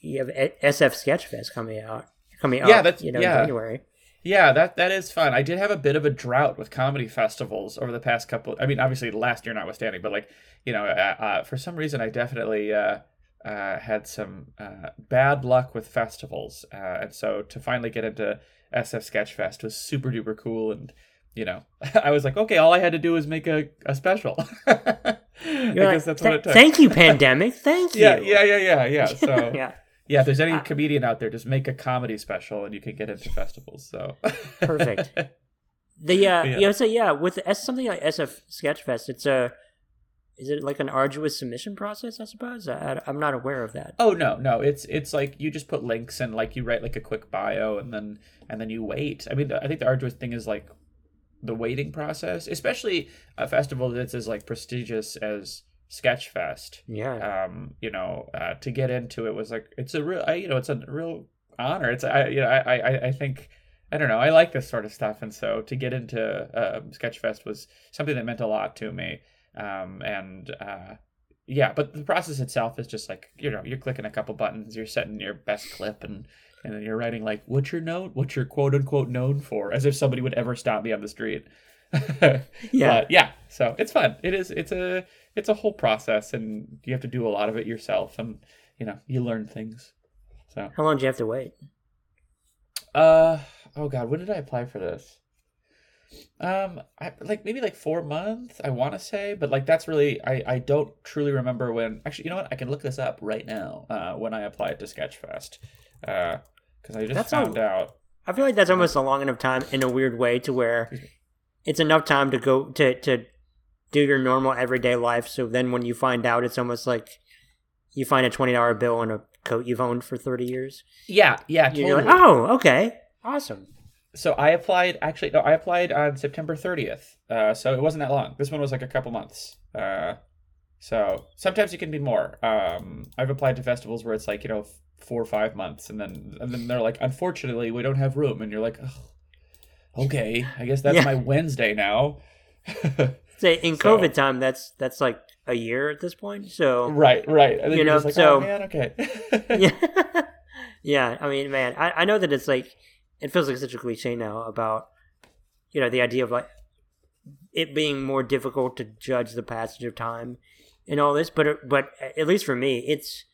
you have SF Sketchfest coming out, coming Yeah, up, that's- you know, yeah. in January. Yeah, that that is fun. I did have a bit of a drought with comedy festivals over the past couple. I mean, obviously last year notwithstanding, but like you know, uh, uh, for some reason I definitely uh, uh, had some uh, bad luck with festivals, uh, and so to finally get into SF Sketchfest was super duper cool. And you know, I was like, okay, all I had to do was make a, a special. I like, guess that's what it took. Thank you, pandemic. Thank you. yeah, yeah, yeah, yeah, yeah. So yeah. yeah, if there's any Uh, comedian out there, just make a comedy special and you can get into festivals. So Perfect. The uh, Yeah. you know, so yeah, with S- something like SF Sketchfest, it's a, is it like an arduous submission process? I suppose I, I'm not aware of that. Oh no, no, it's it's like you just put links and like you write like a quick bio and then and then you wait. I mean, I think the arduous thing is like the waiting process, especially a festival that's as like prestigious as Sketchfest. Yeah, Um, you know, uh, to get into it was like it's a real, I, you know, it's a real honor. It's I, you know, I, I, I think. I don't know. I like this sort of stuff, and so to get into um, Sketchfest was something that meant a lot to me. Um, and uh, yeah, but the process itself is just like you know you're clicking a couple buttons, you're setting your best clip, and and then you're writing like what's your note, what's your quote unquote known for, as if somebody would ever stop me on the street. yeah. But, yeah. So it's fun. It is. It's a it's a whole process, and you have to do a lot of it yourself, and you know you learn things. So How long do you have to wait? uh oh god, when did I apply for this? Um, I like maybe like four months. I want to say, but like that's really I I don't truly remember when. Actually, you know what? I can look this up right now. Uh, when I applied to Sketchfest, uh, because I just That's found all- out. I feel like that's almost a long enough time in a weird way to where it's enough time to go to to do your normal everyday life. So then when you find out, it's almost like you find a twenty dollar bill in a coat you've owned for thirty years. Yeah, yeah, totally. You're like, oh, okay, awesome. So I applied. Actually, no, I applied on September 30th. Uh, so it wasn't that long. This one was like a couple months. Uh, so sometimes it can be more. Um, I've applied to festivals where it's like you know four or five months, and then and then they're like, unfortunately, we don't have room, and you're like, "Ugh, okay, I guess that's Yeah. my Wednesday now. Say in So- COVID time, that's that's like a year at this point. So right, right. You know, like, so- oh man, okay. yeah, yeah. I mean, man, I, I know that it's like it feels like such a cliche now about you know the idea of like it being more difficult to judge the passage of time and all this, but but at least for me, it's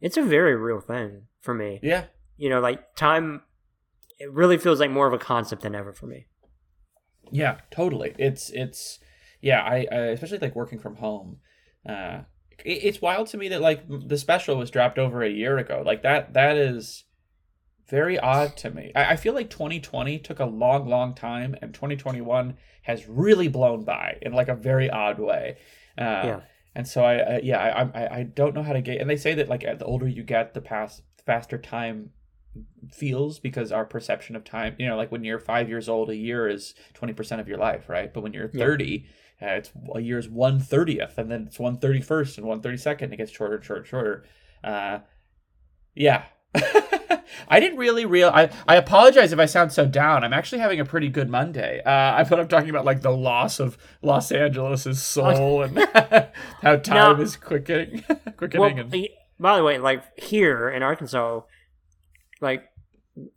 it's a very real thing for me. yeah, You know, like time. It really feels like more of a concept than ever for me. Yeah, totally. It's it's yeah. I, I especially like working from home. Uh, it, it's wild to me that like the special was dropped over a year ago. Like that that is very odd to me. I, I feel like 2020 took a long, long time, and 2021 has really blown by in like a very odd way. Uh, Yeah. And so I, I yeah I, I I don't know how to get. And they say that like the older you get, the past faster time feels because our perception of time you know like when you're five years old a year is 20% of your life right but when you're Yeah. 30 uh, it's a year's 130th and then it's 131st and 132nd it gets shorter and shorter and shorter uh yeah I didn't really real. I, I apologize if I sound so down. I'm actually having a pretty good Monday. Uh, I put up talking about like the loss of Los Angeles' soul and how time No. is quickening, quickening. Well, and, by the way, like here in Arkansas, like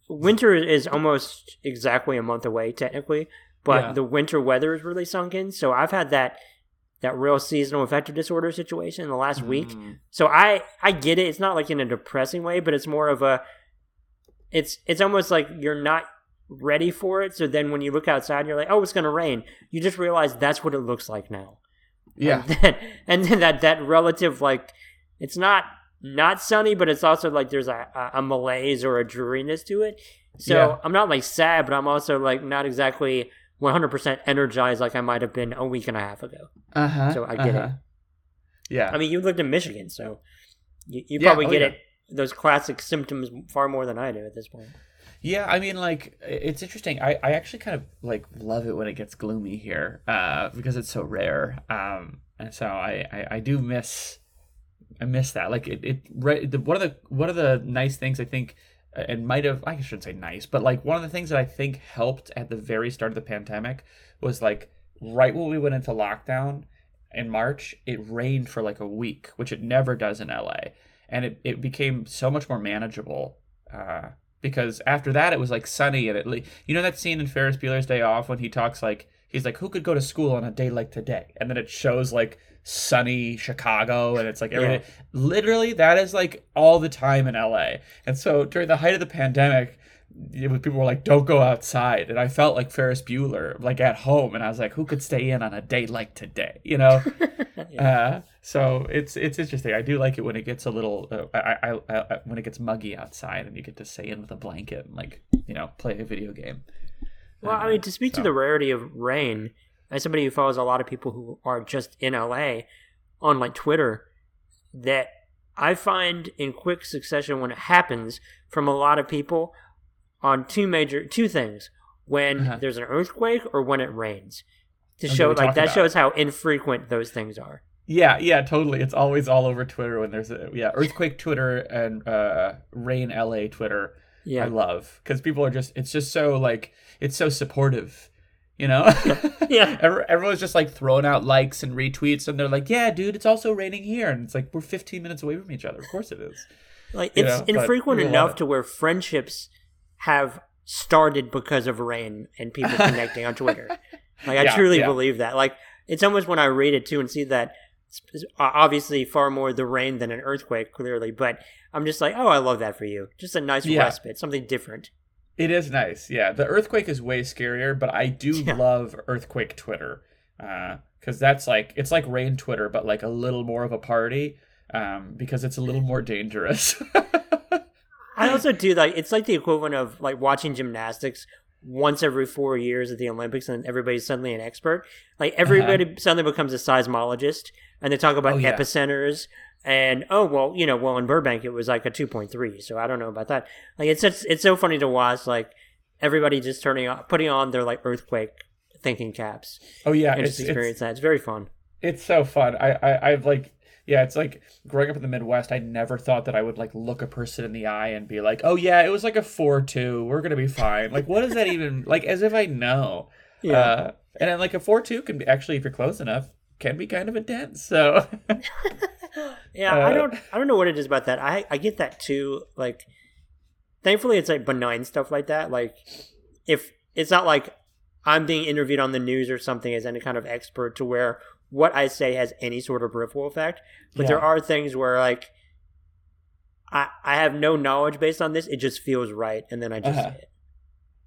winter is almost exactly a month away technically, but Yeah. the winter weather is really sunk in. So I've had that that real seasonal affective disorder situation in the last week. Mm. So I I get it. It's not like in a depressing way, but it's more of a it's it's almost like you're not ready for it. So then when you look outside, you're like, oh, it's gonna rain. You just realize that's what it looks like now. Yeah. And then, and then that that relative like it's not not sunny, but it's also like there's a, a, a malaise or a dreariness to it. So Yeah. I'm not like sad, but I'm also like not exactly 100% energized like I might have been a week and a half ago. Uh-huh. So I get it. Yeah. I mean, you lived in Michigan, so you, you Yeah, probably oh, get yeah. it those classic symptoms far more than I do at this point. Yeah, I mean, like it's interesting. I, I actually kind of like love it when it gets gloomy here, uh, because it's so rare. Um, and so I, I, I do miss, I miss that. Like it, it right. The, one of the one of the nice things I think and might have I shouldn't say nice, but like one of the things that I think helped at the very start of the pandemic was like right when we went into lockdown in March, it rained for like a week, which it never does in LA. And it, it became so much more manageable. Uh, because after that it was like sunny and it you know that scene in Ferris Bueller's Day Off when he talks like he's like who could go to school on a day like today and then it shows like sunny Chicago and it's like everything yeah. literally that is like all the time in LA. And so during the height of the pandemic was, people were like, "Don't go outside," and I felt like Ferris Bueller, like at home, and I was like, "Who could stay in on a day like today?" You know. yeah. uh, so it's it's interesting. I do like it when it gets a little, uh, I, I, I, when it gets muggy outside, and you get to stay in with a blanket and like you know play a video game. Well, I mean, to speak so. to the rarity of rain, as somebody who follows a lot of people who are just in LA on like Twitter, that I find in quick succession when it happens from a lot of people on two major two things. When uh-huh. there's an earthquake or when it rains. To show like that about. shows how infrequent those things are. Yeah yeah totally. It's always all over twitter when there's a yeah earthquake twitter and uh rain la twitter. Yeah. i love because people are just it's just so like it's so supportive you know yeah everyone's just like throwing out likes and retweets and they're like yeah dude it's also raining here and it's like we're 15 minutes away from each other of course it is like it's know? infrequent enough to where friendships have started because of rain and people connecting on Twitter. Like I yeah, truly yeah. believe that. Like it's almost when I read it too and see that obviously far more the rain than an earthquake clearly, but I'm just like, "Oh, I love that for you." Just a nice yeah. respite, something different. It is nice. Yeah, the earthquake is way scarier, but I do love earthquake Twitter. Uh, cuz that's like it's like rain Twitter but like a little more of a party um, because it's a little more dangerous. I also do like it's like the equivalent of like watching gymnastics once every four years at the Olympics, and everybody's suddenly an expert. Like everybody uh-huh. suddenly becomes a seismologist, and they talk about oh, yeah. And oh well, you know, well in Burbank it was like a two point three, so I don't know about that. Like it's just, it's so funny to watch like everybody just turning on, putting on their like earthquake thinking caps. Oh yeah, and just experience it's, that. It's very fun. It's so fun. I, I I've like yeah, it's like growing up in the Midwest, I never thought that I would like look a person in the eye and be like, "Oh yeah, it was like a four-two. We're gonna be fine." Like, what does that even like? As if I know. Yeah. Uh, and then like a four-two can be actually, if you're close enough, can be kind of intense. So. yeah, uh, I don't, I don't know what it is about that. I, I get that too. Like, thankfully, it's like benign stuff like that. Like, if it's not like I'm being interviewed on the news or something as any kind of expert to where what I say has any sort of ripple effect. But yeah. there are things where like I I have no knowledge based on this. It just feels right, and then I just uh-huh.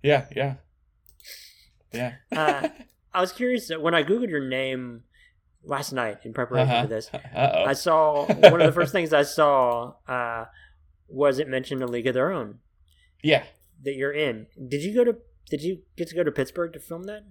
Yeah, yeah, yeah. uh, I was curious when I googled your name last night in preparation uh-huh. for this. Uh-oh. I saw one of the first things I saw uh, was it mentioned a League of Their Own. Yeah, that you're in. Did you go to? Did you get to go to Pittsburgh to film that?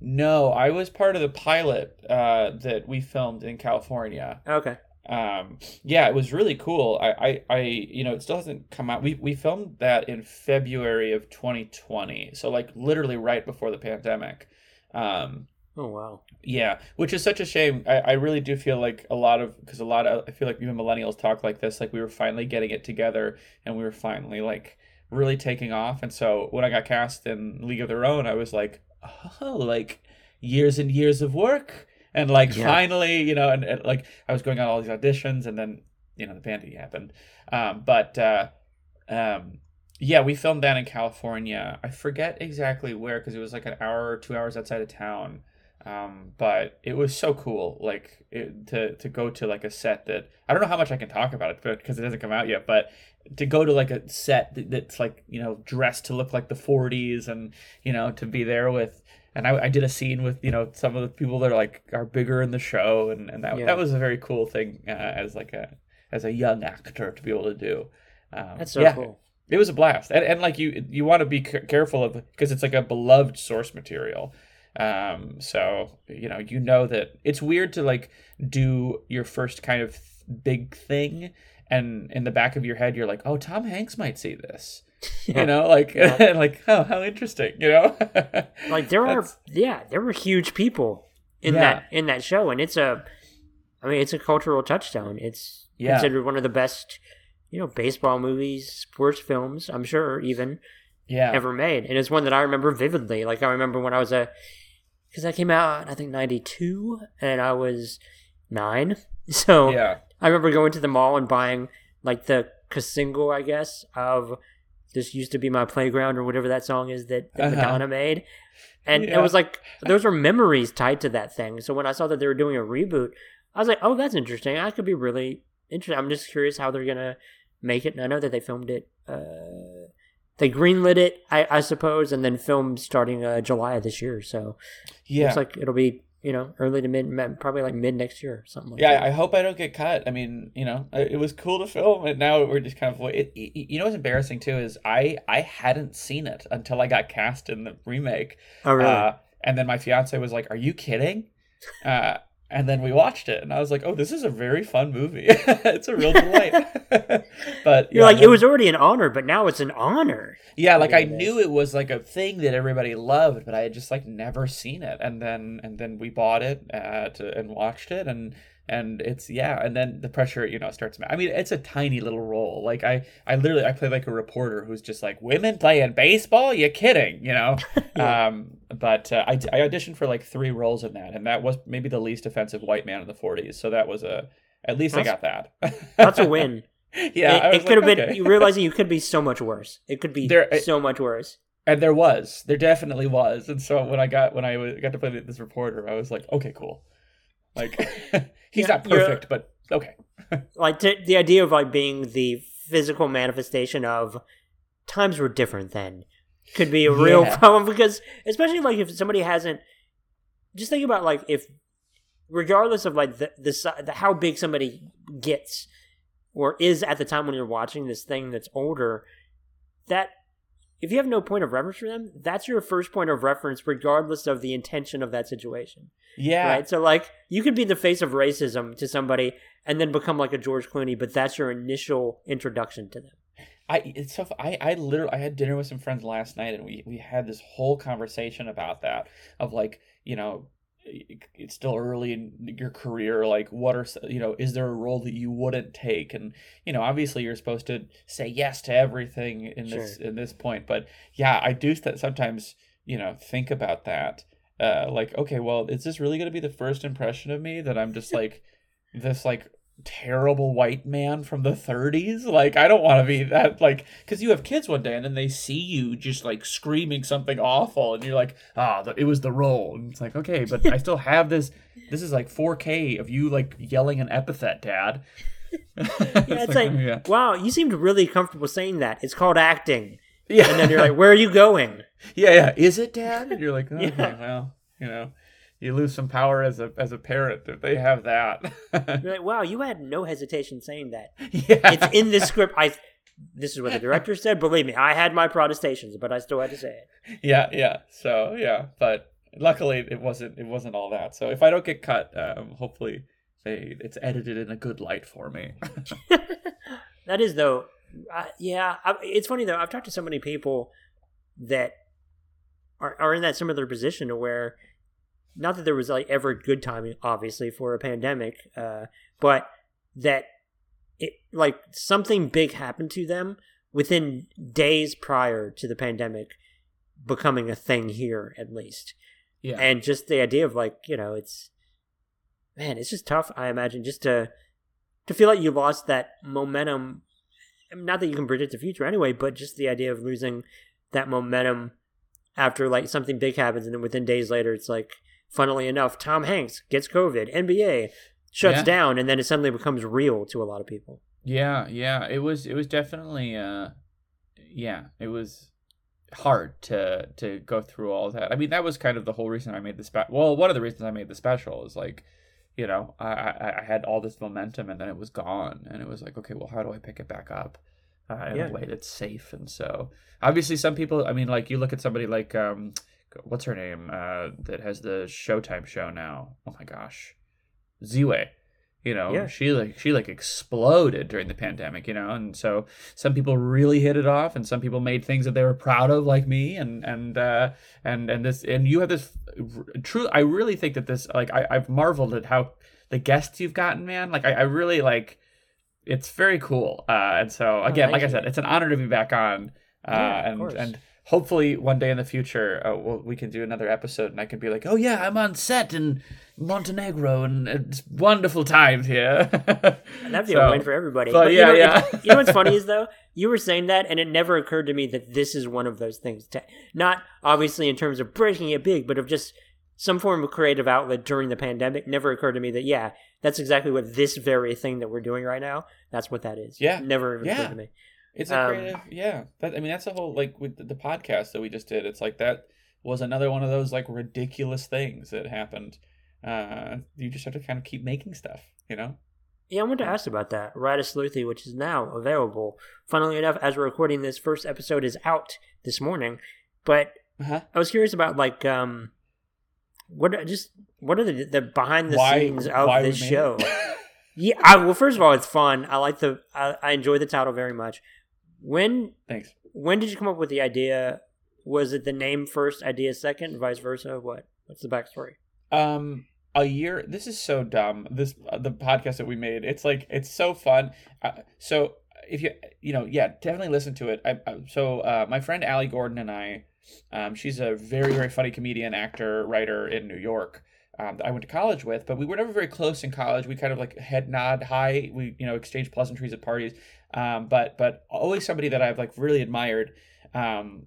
No, I was part of the pilot uh, that we filmed in California. Okay. Um, yeah, it was really cool. I, I, I, you know, it still hasn't come out. We we filmed that in February of 2020, so like literally right before the pandemic. Um, oh wow. Yeah, which is such a shame. I, I really do feel like a lot of because a lot of I feel like even millennials talk like this. Like we were finally getting it together, and we were finally like really taking off. And so when I got cast in League of Their Own, I was like, oh, like years and years of work. And like yeah. finally, you know, and, and, like I was going on all these auditions and then, you know, the pandemic happened. Um, but uh, um, yeah, we filmed that in California. I forget exactly where because it was like an hour or two hours outside of town. Um, but it was so cool, like it, to to go to like a set that I don't know how much I can talk about it because it hasn't come out yet. But to go to like a set that, that's like you know dressed to look like the 40s and you know to be there with and I, I did a scene with you know some of the people that are like are bigger in the show and, and that, yeah. that was a very cool thing uh, as like a as a young actor to be able to do um, that's so yeah, cool it was a blast and, and like you you want to be c- careful of because it's like a beloved source material um so you know you know that it's weird to like do your first kind of big thing and in the back of your head you're like oh tom hanks might see this yeah. you know like yeah. like oh how interesting you know like there are yeah there were huge people in yeah. that in that show and it's a i mean it's a cultural touchstone it's considered one of the best you know baseball movies, sports films. I'm sure even yeah ever made, and it's one that I remember vividly. Like I remember when I was a because that came out I think '92, and I was nine. So yeah I remember going to the mall and buying like the single, I guess, of "This Used to Be My Playground" or whatever that song is that, that Uh-huh. Madonna made, and Yeah. it was like those were memories tied to that thing. So when I saw that they were doing a reboot, I was like, "Oh, that's interesting. I could be really interested." I'm just curious how they're gonna make it. And I know that they filmed it. Uh, they greenlit it, I, I suppose, and then filmed starting uh, July of this year. So yeah looks like it'll be you know early to mid, probably like mid next year, or something like yeah, that. I hope I don't get cut. I mean, you know, it was cool to film, and now we're just kind of. It, it, you know, what's embarrassing too is I I hadn't seen it until I got cast in the remake, oh, really? uh, and then my fiance was like, "Are you kidding?" Uh, and then we watched it, and I was like, "Oh, this is a very fun movie. it's a real delight." but You're yeah, like, it was already an honor, but now it's an honor. yeah, like I knew it was like a thing that everybody loved, but I had just like never seen it. And then and then we bought it uh, to, and watched it, and and it's yeah. And then the pressure, you know, starts. I mean, it's a tiny little role. Like I I literally I play like a reporter who's just like women playing baseball. You kidding? You know. Yeah. Um, but uh, I I auditioned for like three roles in that, and that was maybe the least offensive white man in the '40s. So that was a at least I got that. That's a win. yeah, it, it could like, have been. You realizing you could be so much worse. It could be There- so much worse. And there was, there definitely was. And so when I got when i got to play this reporter, I was like, okay, cool. Like he's Yeah, not perfect, but okay. Like t- the idea of like being the physical manifestation of times were different then could be a real Yeah. problem because especially like if somebody hasn't. Just think about like if, regardless of like the the, the how big somebody gets or is at the time when you're watching this thing that's older, that if you have no point of reference for them, that's your first point of reference, regardless of the intention of that situation. Yeah. Right? So, like, you could be the face of racism to somebody and then become like a George Clooney, but that's your initial introduction to them. I it's so I I literally I had dinner with some friends last night and we we had this whole conversation about that of like you know it's still early in your career like what are you know is there a role that you wouldn't take? And you know obviously you're supposed to say yes to everything in this in this point but yeah I do st- sometimes you know think about that uh like okay well is this really going to be the first impression of me that I'm just like this like terrible white man from the 30s like i don't want to be that like because you have kids one day and then they see you just like screaming something awful and you're like ah the, it was the role and it's like okay but i still have this this is like 4k of you like yelling an epithet dad Yeah, it's like, yeah wow, you seemed really comfortable saying that. It's called acting. yeah And then you're like, where are you going? yeah yeah is it dad and you're like okay Yeah. well you know you lose some power as a as a parent if they have that You're like, wow, you had no hesitation saying that. yeah It's in this script. I. This is what the director said. Believe me, I had my protestations, but I still had to say it. yeah yeah so yeah but luckily it wasn't it wasn't all that so if i don't get cut um hopefully they it's edited in a good light for me that is though I, yeah I, it's funny though i've talked to so many people that are, are in that similar position to where not that there was like ever good timing obviously for a pandemic uh, but that it like something big happened to them within days prior to the pandemic becoming a thing here at least. Yeah. And just the idea of like you know it's man it's just tough i imagine just to to feel like you lost that momentum not that you can predict the future anyway but just the idea of losing that momentum after like something big happens and then within days later it's like funnily enough tom hanks gets covid nba shuts Yeah. down and then it suddenly becomes real to a lot of people yeah yeah it was it was definitely uh yeah it was hard to to go through all that i mean that was kind of the whole reason i made the spe- well one of the reasons i made the special is like you know I, I i had all this momentum and then it was gone and it was like okay well how do i pick it back up uh, in Yeah. a way that's safe and so obviously some people i mean like you look at somebody like um what's her name uh that has the showtime show now oh my gosh Ziwe you know Yeah. she like she like exploded during the pandemic you know and so some people really hit it off and some people made things that they were proud of like me and and uh and and this and you have this true i really think that this like I, i've marveled at how the guests you've gotten man like I, I really like it's very cool. Uh, and so again, like I said, it's an honor to be back on. Uh, Yeah, of and course. and hopefully one day in the future, uh, we'll, we can do another episode, and I can be like, oh yeah, I'm on set in Montenegro, and it's wonderful times here. That'd be So- a win for everybody. but you yeah, know, it- yeah. you know what's funny is though, you were saying that, and it never occurred to me that this is one of those things. To, not obviously in terms of breaking it big, but of just some form of creative outlet during the pandemic. Never occurred to me that yeah, that's exactly what this very thing that we're doing right now. That's what that is. Yeah. never even Yeah. occurred to me. It's a Um, creative, yeah. That, I mean, that's the whole like with the, the podcast that we just did. It's like that was another one of those like ridiculous things that happened. Uh, you just have to kind of keep making stuff, you know. Yeah, I wanted to ask about that. Ratasleuthy, which is now available. Funnily enough, as we're recording this, first episode is out this morning. But Uh-huh. I was curious about like um, what just what are the the behind the Why? scenes of this show? Yeah, I, well, first of all, it's fun. I like the I, I enjoy the title very much. When Thanks. when did you come up with the idea? Was it the name first, idea second, vice versa? What what's the backstory? Um, a year. This is so dumb. This uh, the podcast that we made. It's like it's so fun. Uh, so if you you know yeah definitely listen to it. I, I so uh, my friend Allie Gordon and I, um, she's a very very funny comedian, actor, writer in New York. Um, that I went to college with, but we were never very close in college. We kind of like head nod hi. We you know exchange pleasantries at parties. Um, but but always somebody that I've like really admired. Um,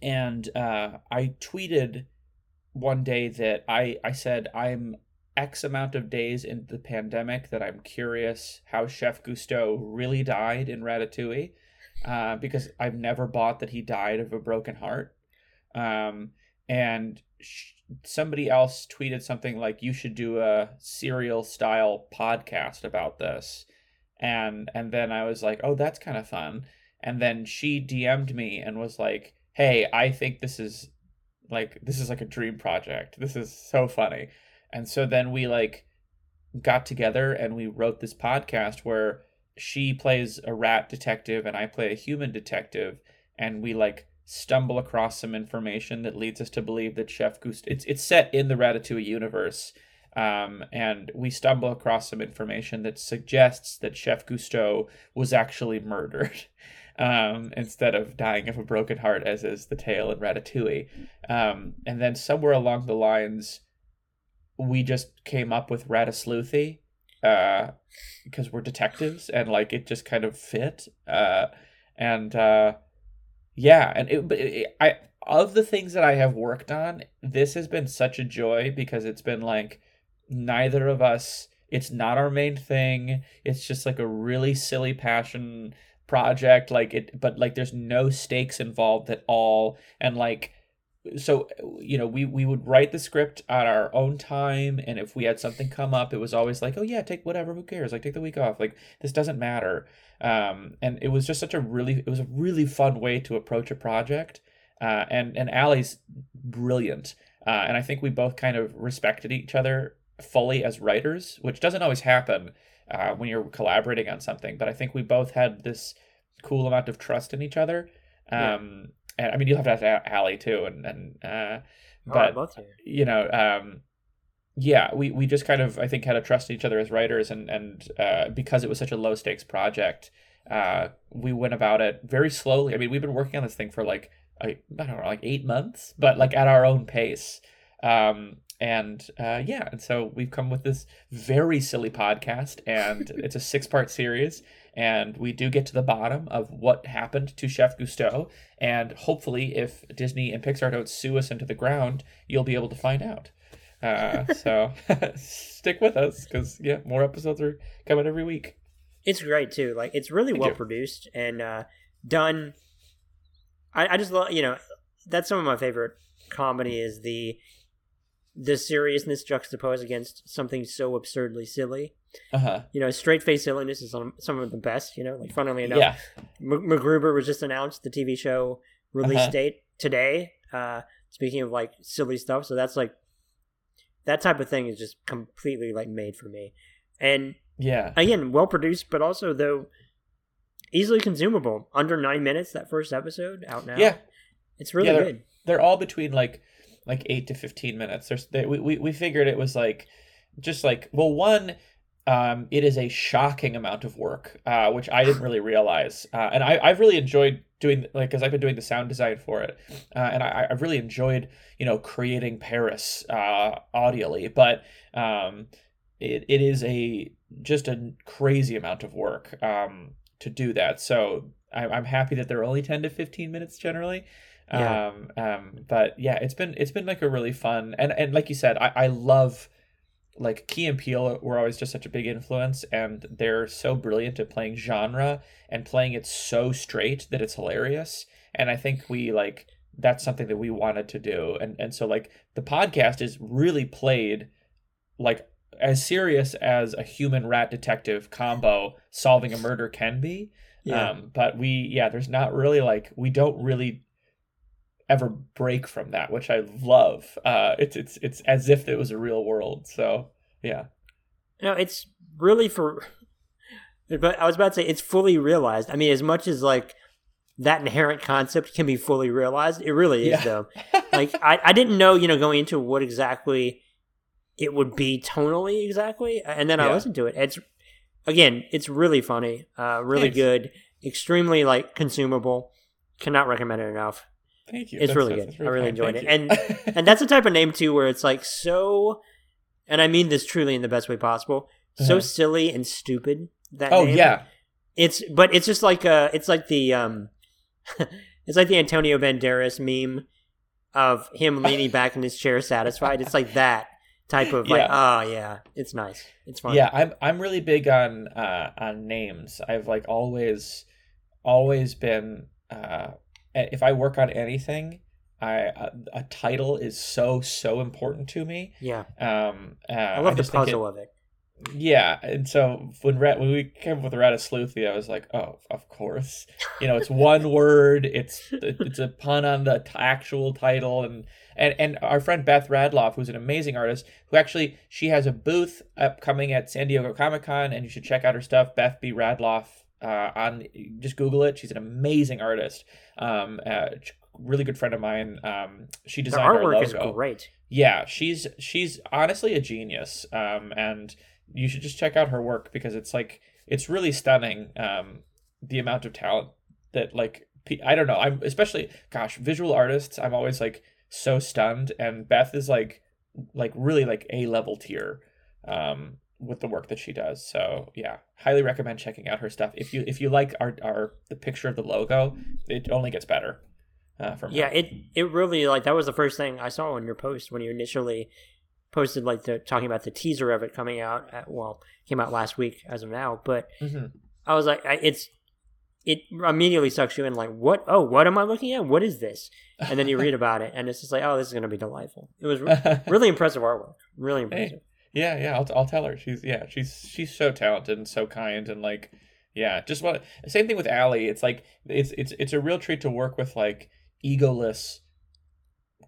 and uh, I tweeted one day that I I said I'm X amount of days into the pandemic that I'm curious how Chef Gusteau really died in Ratatouille, uh, because I've never bought that he died of a broken heart. Um, and sh- somebody else tweeted something like, "You should do a serial style podcast about this," and and then I was like, "Oh, that's kind of fun." And then she DM'd me and was like, "Hey, I think this is like this is like a dream project. This is so funny." And so then we like got together and we wrote this podcast where she plays a rat detective and I play a human detective and we like stumble across some information that leads us to believe that Chef Gusteau it's it's set in the Ratatouille universe. Um, and we stumble across some information that suggests that Chef Gusteau was actually murdered um, instead of dying of a broken heart, as is the tale in Ratatouille. Um, and then somewhere along the lines, we just came up with Ratasleuthy uh, because we're detectives and like it just kind of fit. Uh, and uh, yeah, and it, it, I of the things that I have worked on, this has been such a joy because it's been like neither of us. It's not our main thing. It's just like a really silly passion project. Like it, but like there's no stakes involved at all, and like so you know we we would write the script at our own time and if we had something come up it was always like oh yeah take whatever who cares? Like take the week off. Like this doesn't matter. Um and it was just such a really it was a really fun way to approach a project uh and and Allie's brilliant uh and I think we both kind of respected each other fully as writers which doesn't always happen uh when you're collaborating on something but I think we both had this cool amount of trust in each other um and I mean you'll have to ask Allie too and and uh Oh, but to. you know um yeah we we just kind of i think had to trust each other as writers and and uh because it was such a low stakes project uh we went about it very slowly i mean we've been working on this thing for like I, I don't know like eight months but like at our own pace um and uh yeah and so we've come with this very silly podcast and it's a six part series and we do get to the bottom of what happened to chef gusteau and hopefully if disney and pixar don't sue us into the ground you'll be able to find out uh, so stick with us because yeah more episodes are coming every week It's great too. Like it's really Thank well you. produced and uh, done. I, I just love you know that's some of my favorite comedy is the the seriousness juxtaposed against something so absurdly silly. uh-huh You know, straight face silliness is some some of the best. You know, like funnily enough, yeah M- MacGruber was just announced the TV show release Uh-huh. date today. Uh, speaking of like silly stuff, so that's like that type of thing is just completely like made for me. And yeah again, well produced, but also though easily consumable. Under nine minutes. That first episode out now. yeah it's really Yeah, they're- good. they're all between like like eight to 15 minutes there's they, we, we we figured it was like just like well one um, it is a shocking amount of work, uh, which I didn't really realize. Uh, and I, I've really enjoyed doing like because I've been doing the sound design for it, uh, and I, I've really enjoyed you know creating Paris uh, audially. But um, it, it is a just a crazy amount of work um, to do that. So I, I'm happy that they're only ten to fifteen minutes generally. Yeah. Um, um, but yeah, it's been it's been like a really fun and and like you said, I, I love like Key and Peele were always just such a big influence, and they're so brilliant at playing genre and playing it so straight that it's hilarious. And I think we like that's something that we wanted to do, and and so like the podcast is really played like as serious as a human rat detective combo solving a murder can be. Yeah. Um, but we yeah, there's not really like we don't really ever break from that, which I love. Uh, it's it's it's as if it was a real world. So yeah, No, it's really for. But I was about to say it's fully realized. I mean, as much as like that inherent concept can be fully realized, it really is Yeah. though. Like I, I didn't know, you know, going into what exactly it would be tonally exactly, and then I listened to it. It's again, it's really funny, uh, really Thanks. good, extremely like consumable. Cannot recommend it enough. Thank you. It's really good. I really enjoyed it. you. And that's the type of name too where it's like so and i mean this truly in the best way possible so Uh-huh. silly and stupid that oh name. yeah, it's but it's just like uh it's like the um it's like the antonio banderas meme of him leaning back in his chair satisfied it's like that type of like oh yeah it's nice it's fun yeah. I'm I'm really big on uh, on names. I've like always always been. Uh, if I work on anything, I a, a title is so so important to me. yeah Um, uh, i love the just think it- puzzle of it Yeah, and so when Rat, when we came up with Ratasleuthy, I was like, oh, of course. You know, it's one word. It's it's a pun on the t- actual title, and and and our friend Beth Radloff, who's an amazing artist, who actually she has a booth upcoming at San Diego Comic Con, and you should check out her stuff. Beth B Radloff. Uh, on just Google it. She's an amazing artist. Um, uh, really good friend of mine. Um, she the designed our artwork is logo great yeah she's she's honestly a genius um and you should just check out her work because it's like it's really stunning um the amount of talent that like i don't know i'm especially gosh visual artists i'm always like so stunned and beth is like like really like a level tier um with the work that she does so yeah highly recommend checking out her stuff if you if you like our our the picture of the logo it only gets better uh, from her. yeah it it really like that was the first thing i saw on your post when you initially posted like the talking about the teaser of it coming out at, well came out last week as of now but Mhm. I was like, I, it's it immediately sucks you in. Like, what? Oh, what am I looking at? What is this? And then you read about it, and it's just like, oh, this is gonna be delightful. It was re- really impressive artwork. Really impressive. Yeah, yeah, I'll, I'll tell her. She's yeah, she's she's so talented and so kind and like yeah, just what same thing with Allie. It's like it's it's it's a real treat to work with like egoless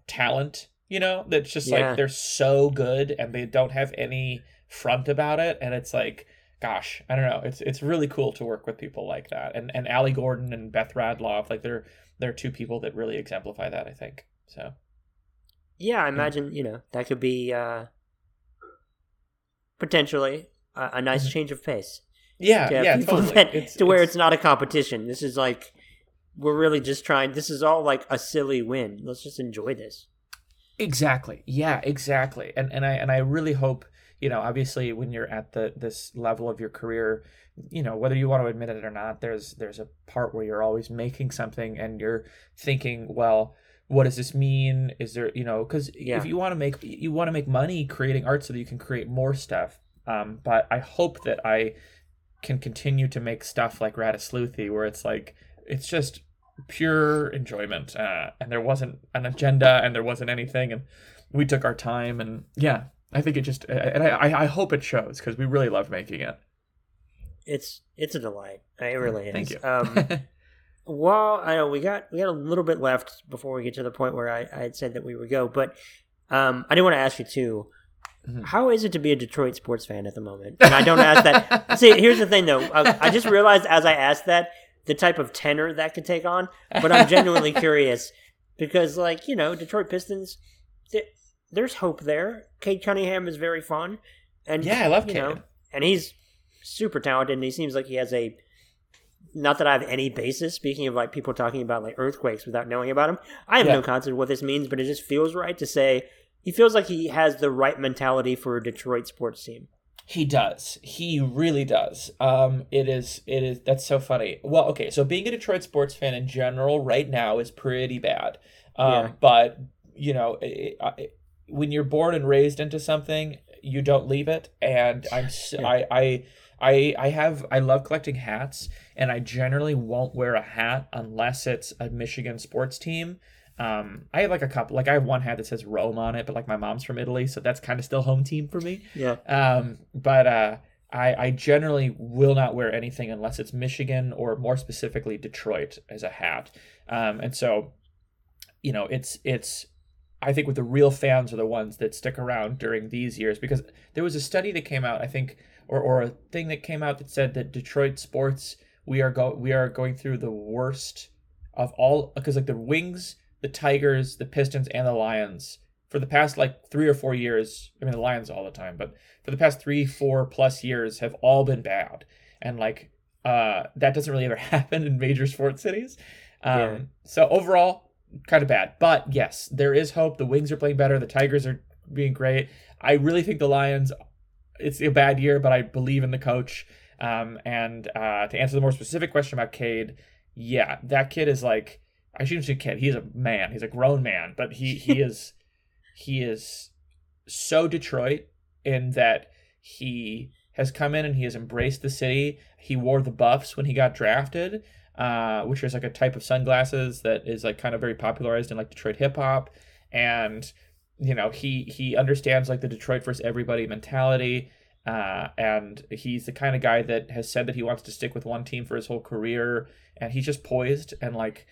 talent, you know, that's just Yeah. like they're so good and they don't have any front about it and it's like gosh, I don't know. It's it's really cool to work with people like that. And and Allie Gordon and Beth Radloff, like they're they're two people that really exemplify that, I think. So Yeah, I imagine you know that could be uh, potentially a, a nice Mhm. change of pace. yeah, to yeah, totally. that- It's- to where it's- it's not a competition. This is like we're really just trying. This is all like a silly win. Let's just enjoy this. Exactly. Yeah, exactly. And and I and I really hope, you know, obviously when you're at the this level of your career, you know, whether you want to admit it or not, there's there's a part where you're always making something and you're thinking, well, what does this mean? Is there, you know, cuz Yeah. if you want to make you want to make money creating art so that you can create more stuff. Um but I hope that I can continue to make stuff like Ratasleuthy where it's like it's just pure enjoyment uh, and there wasn't an agenda and there wasn't anything and we took our time and yeah i think it just and i i I hope it shows because we really love making it It's it's a delight. It really is. thank you Um, Well, I know we got we got a little bit left before we get to the point where I, I had said that we would go, but um, I didn't want to ask you too. Mhm. How is it to be a Detroit sports fan at the moment? And I don't ask that. See, here's the thing though. I, I just realized as I asked that the type of tenor that could take on, but I'm genuinely curious because, like you know, Detroit Pistons, th- there's hope there. Cade Cunningham is very fun, and yeah i love Cade. know, and he's super talented, and he seems like he has a. Not that I have any basis. Speaking of like people talking about like earthquakes without knowing about them, I have yeah. no concept of what this means, but it just feels right to say he feels like he has the right mentality for a Detroit sports team. He does. He really does. Um, it is. It is. That's so funny. Well, okay. So being a Detroit sports fan in general right now is pretty bad. Um, yeah. But you know, it, it, when you're born and raised into something, you don't leave it. And I'm. Yeah. I. I. I, I have I love collecting hats and I generally won't wear a hat unless it's a Michigan sports team. Um, I have like a couple, like I have one hat that says Rome on it, but like my mom's from Italy, so that's kind of still home team for me. Yeah. Um, but uh, I I generally will not wear anything unless it's Michigan or more specifically Detroit as a hat. Um, and so, you know, it's it's I think with the real fans are the ones that stick around during these years because there was a study that came out, I think, or, or a thing that came out that said that Detroit sports we are go we are going through the worst of all because like the Wings, the Tigers, the Pistons, and the Lions for the past like three or four years. I mean the Lions all the time, but for the past three, four plus years have all been bad, and like uh that doesn't really ever happen in major sports cities. Um, yeah. So overall, kind of bad. But yes, there is hope. The Wings are playing better. The Tigers are being great. I really think the Lions. It's a bad year, but I believe in the coach. Um, and uh, to answer the more specific question about Cade, yeah, that kid is like I shouldn't say kid. He's a man. He's a grown man, but he he is he is so Detroit in that he has come in and he has embraced the city. He wore the buffs when he got drafted uh, which is like a type of sunglasses that is like kind of very popularized in like Detroit hip hop, and you know he he understands like the Detroit versus everybody mentality. Uh, and he's the kind of guy that has said that he wants to stick with one team for his whole career, and he's just poised and like,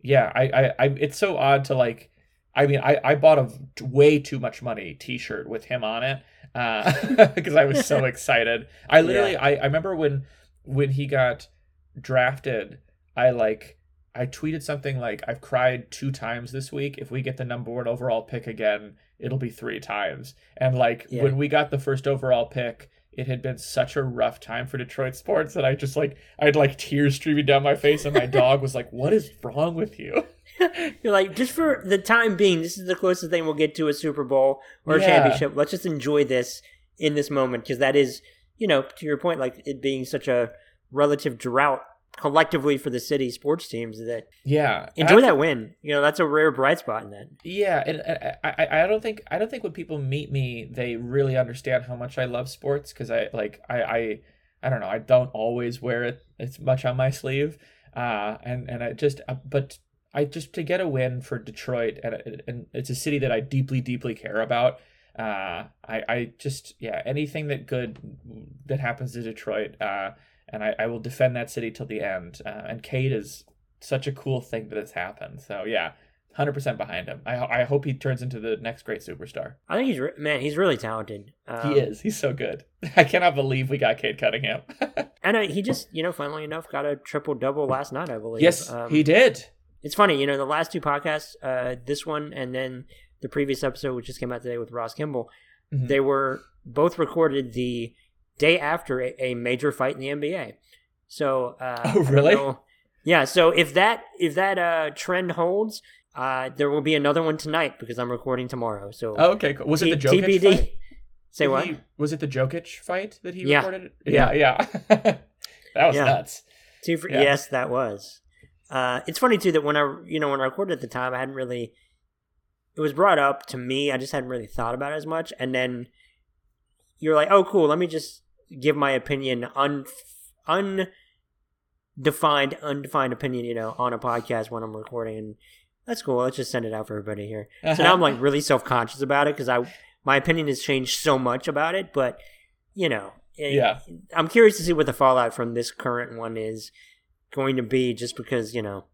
yeah, I, I, I it's so odd to like, I mean, I, I bought a way too much money T-shirt with him on it, because uh, I was so excited. I literally, yeah. I, I remember when when he got drafted, I like I tweeted something like I've cried two times this week. If we get the number one overall pick again, it'll be three times. And like yeah. when we got the first overall pick, it had been such a rough time for Detroit sports that I just like I had like tears streaming down my face, and my dog was like, "What is wrong with you?" You're like, just for the time being, this is the closest thing we'll get to a Super Bowl or a yeah. championship. Let's just enjoy this in this moment because that is, you know, to your point, like it being such a relative drought collectively for the city sports teams that yeah enjoy that win. You know that's a rare bright spot in that. Yeah and I, I don't think i don't think when people meet me they really understand how much i love sports because i like I, I i don't know i don't always wear it it's much on my sleeve. Uh and and i just uh, but i just to get a win for detroit and, and it's a city that i deeply deeply care about uh i i just yeah anything that good that happens to detroit uh and I, I will defend that city till the end. Uh, and Cade is such a cool thing that has happened. So yeah, hundred percent behind him. I I hope he turns into the next great superstar. I think he's re- man, he's really talented. Um, he is. He's so good. I cannot believe we got Cade Cunningham. and uh, he just you know, funnily enough, got a triple double last night. I believe. Yes, um, he did. It's funny, you know, the last two podcasts, uh, this one and then the previous episode, which just came out today with Ross Kimball, mm-hmm. they were both recorded the day after a, a major fight in the NBA. So, uh, oh really? Yeah. So if that if that uh, trend holds, uh, there will be another one tonight because I'm recording tomorrow. So oh, okay, cool. was T- it the Jokic TBD. fight? Say Did what? He, was it the Jokic fight that he yeah. recorded? Yeah, yeah. yeah. that was yeah. nuts. Two for, yeah. Yes, that was. Uh, it's funny too that when I you know when I recorded at the time, I hadn't really. It was brought up to me. I just hadn't really thought about it as much, and then you're like, "Oh, cool. Let me just give my opinion un undefined undefined opinion, you know, on a podcast when I'm recording, and that's cool. Let's just send it out for everybody here. Uh-huh. So now I'm like really self conscious about it because I my opinion has changed so much about it, but you know, it, yeah, I'm curious to see what the fallout from this current one is going to be, just because you know,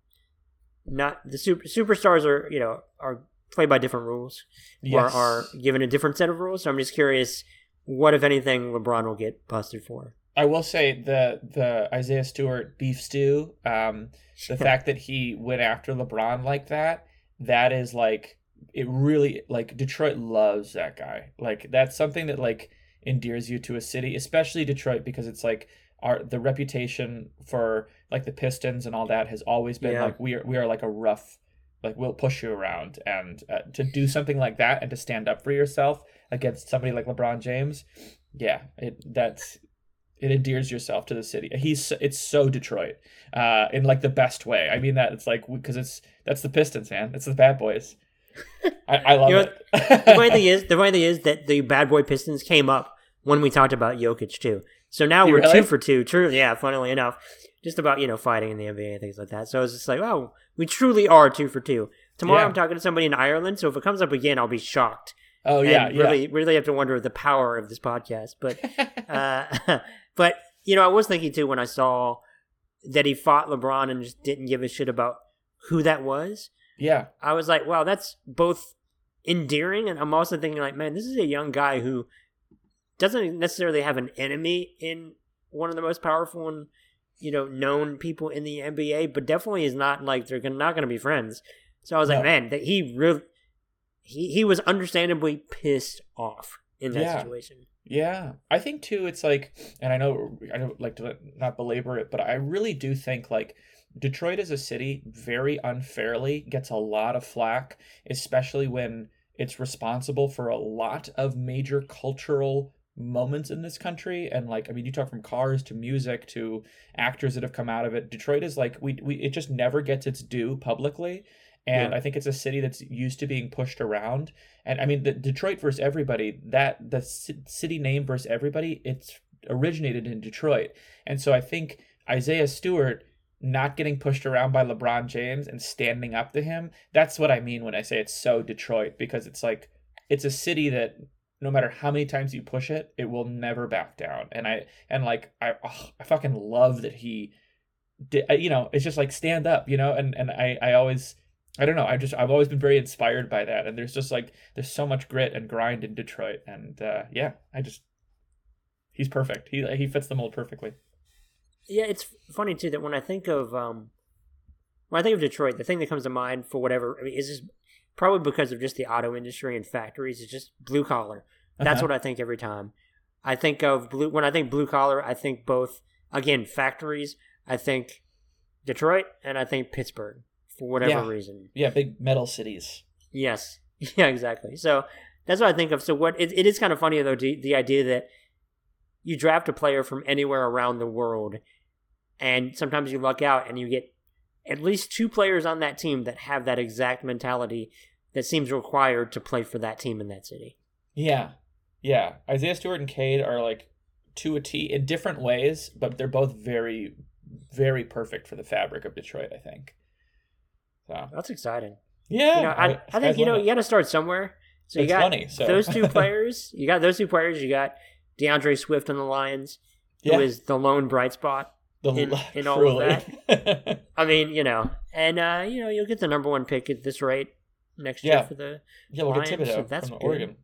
not the super superstars are you know are played by different rules yes. or are given a different set of rules. So I'm just curious what, if anything, LeBron will get busted for? I will say the the Isaiah Stewart beef stew, um, the fact that he went after LeBron like that, that is like it really like Detroit loves that guy. Like that's something that like endears you to a city, especially Detroit, because it's like our the reputation for like the Pistons and all that has always been Yeah. like we are we are like a rough like we'll push you around and uh, to do something like that and to stand up for yourself against somebody like LeBron James, yeah, it that's it endears yourself to the city. He's it's so Detroit, uh, in like the best way. I mean that it's like because it's that's the Pistons, man. It's the Bad Boys. I, I love You know, it. the funny thing is, the funny thing is that the bad boy Pistons came up when we talked about Jokic too. So now You we're really? two for two. True, yeah. Funnily enough, just about you know fighting in the NBA and things like that. So I was just like, oh, we truly are two for two. Tomorrow Yeah. I'm talking to somebody in Ireland, so if it comes up again, I'll be shocked. oh yeah, yeah. really, really have to wonder the power of this podcast. But, uh, but you know, I was thinking too when I saw that he fought LeBron and just didn't give a shit about who that was. yeah, I was like, wow, that's both endearing, and I'm also thinking like, man, this is a young guy who doesn't necessarily have an enemy in one of the most powerful and you know known people in the NBA, but definitely is not like they're gonna, not going to be friends. So I was like, man, that he really he he was understandably pissed off in that Yeah. situation. Yeah, I think too. It's like, and I know I don't like to not belabor it, but I really do think like Detroit as a city very unfairly gets a lot of flack, especially when it's responsible for a lot of major cultural moments in this country. And like, I mean, you talk from cars to music to actors that have come out of it. Detroit is like we we it just never gets its due publicly. And Yeah. I think it's a city that's used to being pushed around. And I mean, the Detroit versus everybody, that the ci- city name versus everybody, it's originated in Detroit. And so I think Isaiah Stewart not getting pushed around by LeBron James and standing up to him, that's what I mean when I say it's so Detroit because it's like it's a city that no matter how many times you push it, it will never back down. And I and like I oh, I fucking love that he did, you know, it's just like stand up, you know, and and I I always I don't know. I just I've always been very inspired by that, and there's just like there's so much grit and grind in Detroit, and uh, yeah, I just he's perfect. He he fits the mold perfectly. Yeah, it's funny too that when I think of um, when I think of Detroit, the thing that comes to mind for whatever I mean is just probably because of just the auto industry and factories. It's just blue collar. That's Uh-huh. what I think every time. I think of blue when I think blue collar. I think both again factories. I think Detroit and I think Pittsburgh for whatever Yeah. reason. Yeah, big metal cities. Yes, yeah, exactly. So that's what I think of. So what it, it is kind of funny though the, the idea that you draft a player from anywhere around the world, and sometimes you luck out and you get at least two players on that team that have that exact mentality that seems required to play for that team in that city. Yeah, yeah. Isaiah Stewart and Cade are like to a T in different ways, but they're both very, very perfect for the fabric of Detroit. I think. So That's exciting. yeah, You know, I, I think you know you got to start somewhere. So you It's got funny, so- those two players. You got those two players. You got D'Andre Swift on the Lions, who is yeah, the lone bright spot. The, in- in all of truly. I mean, you know, and uh, you know, you'll get the number one pick at this rate next Yeah. year for the, yeah, we'll get Lions, so that's from good. Oregon.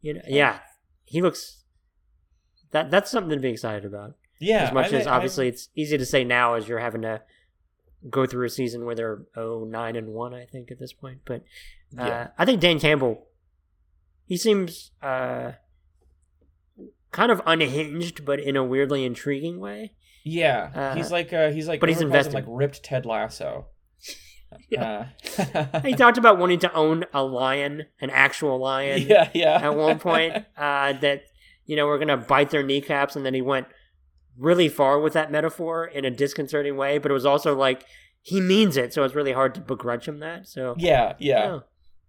you know, yeah, he looks. That that's something to be excited about. Yeah, as much I- as I- obviously it's easy to say now as you're having to go through a season where they're oh nine and one, I think at this point. But uh, Yeah. I think Dan Campbell, he seems uh, kind of unhinged, but in a weirdly intriguing way. Yeah, Uh, he's like uh, he's like but he's invested. like ripped Ted Lasso. Yeah. Uh, he talked about wanting to own a lion, an actual lion. yeah, yeah. at one point uh, that you know we're gonna bite their kneecaps, and then he went really far with that metaphor in a disconcerting way. But it was also like he means it, so it's really hard to begrudge him that. So yeah, yeah. yeah.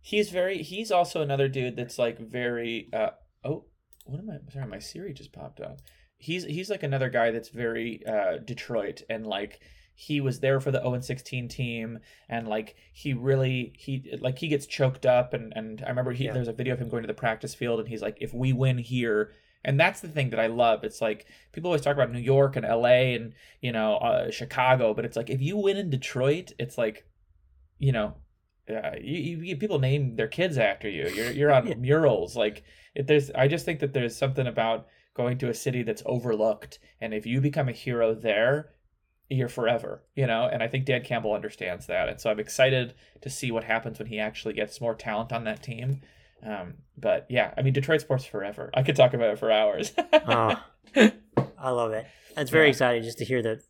He's very. He's also another dude that's like very. uh Oh, what am I? Sorry, my Siri just popped up. He's he's like another guy that's very uh Detroit and like he was there for the 0 16 team and like he really he like he gets choked up and and I remember he Yeah. there's a video of him going to the practice field and he's like if we win here and that's the thing that I love it's like people always talk about New York and LA and you know uh, Chicago but it's like if you win in Detroit it's like you know uh, you, you people name their kids after you you're you're on Yeah. murals like it, there's I just think that there's something about going to a city that's overlooked and if you become a hero there you're forever you know and i think dan campbell understands that and so i'm excited to see what happens when he actually gets more talent on that team Um, but yeah, I mean, Detroit sports forever. I could talk about it for hours. oh, I love it. It's very yeah. exciting just to hear that.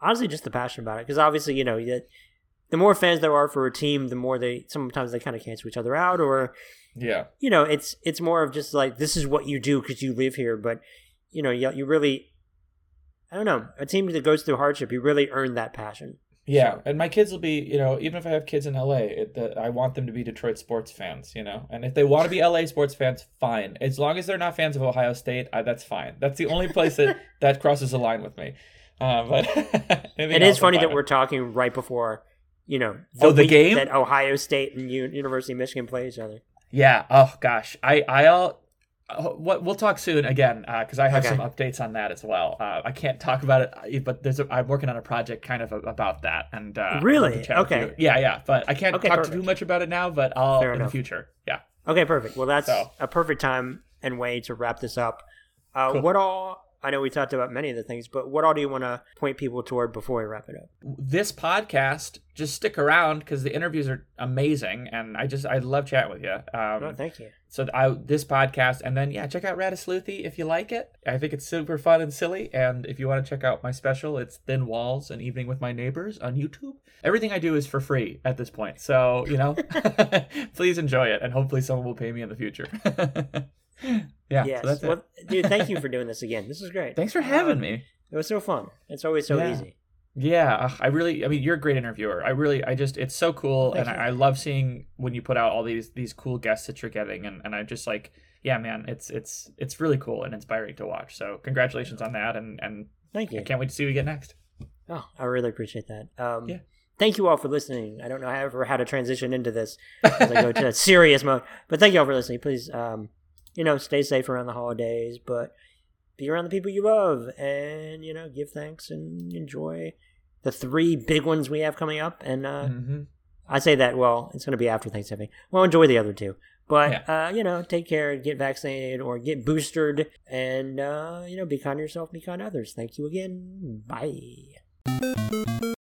Honestly, just the passion about it, because obviously, you know, the more fans there are for a team, the more they sometimes they kind of cancel each other out, or yeah, you know, it's it's more of just like this is what you do because you live here, but you know, you, you really, I don't know, a team that goes through hardship, you really earn that passion. Yeah, so. and my kids will be, you know, even if I have kids in LA, it, the, I want them to be Detroit sports fans, you know. And if they want to be LA sports fans, fine. As long as they're not fans of Ohio State, I, that's fine. That's the only place that that crosses a line with me. Uh, but it is funny that we're talking right before, you know, the, oh, the game that Ohio State and U- University of Michigan play each other. Yeah. Oh gosh, I I'll uh, what we'll talk soon again because uh, I have okay. some updates on that as well. Uh, I can't talk about it, but there's a, I'm working on a project kind of about that. And uh, really, okay, yeah, yeah. But I can't okay, talk perfect. too much about it now. But I'll Fair in enough. the future. Yeah. Okay, perfect. Well, that's so. a perfect time and way to wrap this up. Uh, cool. What all I know we talked about many of the things, but what all do you want to point people toward before we wrap it up? This podcast, just stick around because the interviews are amazing, and I just I love chatting with you. Um, oh, thank you. So I this podcast, and then yeah, check out Ratasleuthy if you like it. I think it's super fun and silly, and if you want to check out my special, it's Thin Walls: An Evening with My Neighbors on YouTube. Everything I do is for free at this point, so you know, please enjoy it, and hopefully someone will pay me in the future. yeah. Yes. So well, dude, thank you for doing this again. This is great. Thanks for having um, me. It was so fun. It's always so yeah. easy. Yeah, I really. I mean, you're a great interviewer. I really. I just. It's so cool, and I, I, love seeing when you put out all these these cool guests that you're getting, and and I just like. Yeah, man, it's it's it's really cool and inspiring to watch. So congratulations on that, and and thank you. I can't wait to see what you get next. Oh, I really appreciate that. Um, yeah. Thank you all for listening. I don't know however how to transition into this as I go to a serious mode, but thank you all for listening. Please um, you know, stay safe around the holidays, but be around the people you love and, you know, give thanks and enjoy the three big ones we have coming up. And uh, mm-hmm. I say that, well, it's going to be after Thanksgiving. Well, enjoy the other two. But, yeah. uh, you know, take care, get vaccinated or get boosted, and, uh, you know, be kind to yourself, be kind to others. Thank you again. Bye.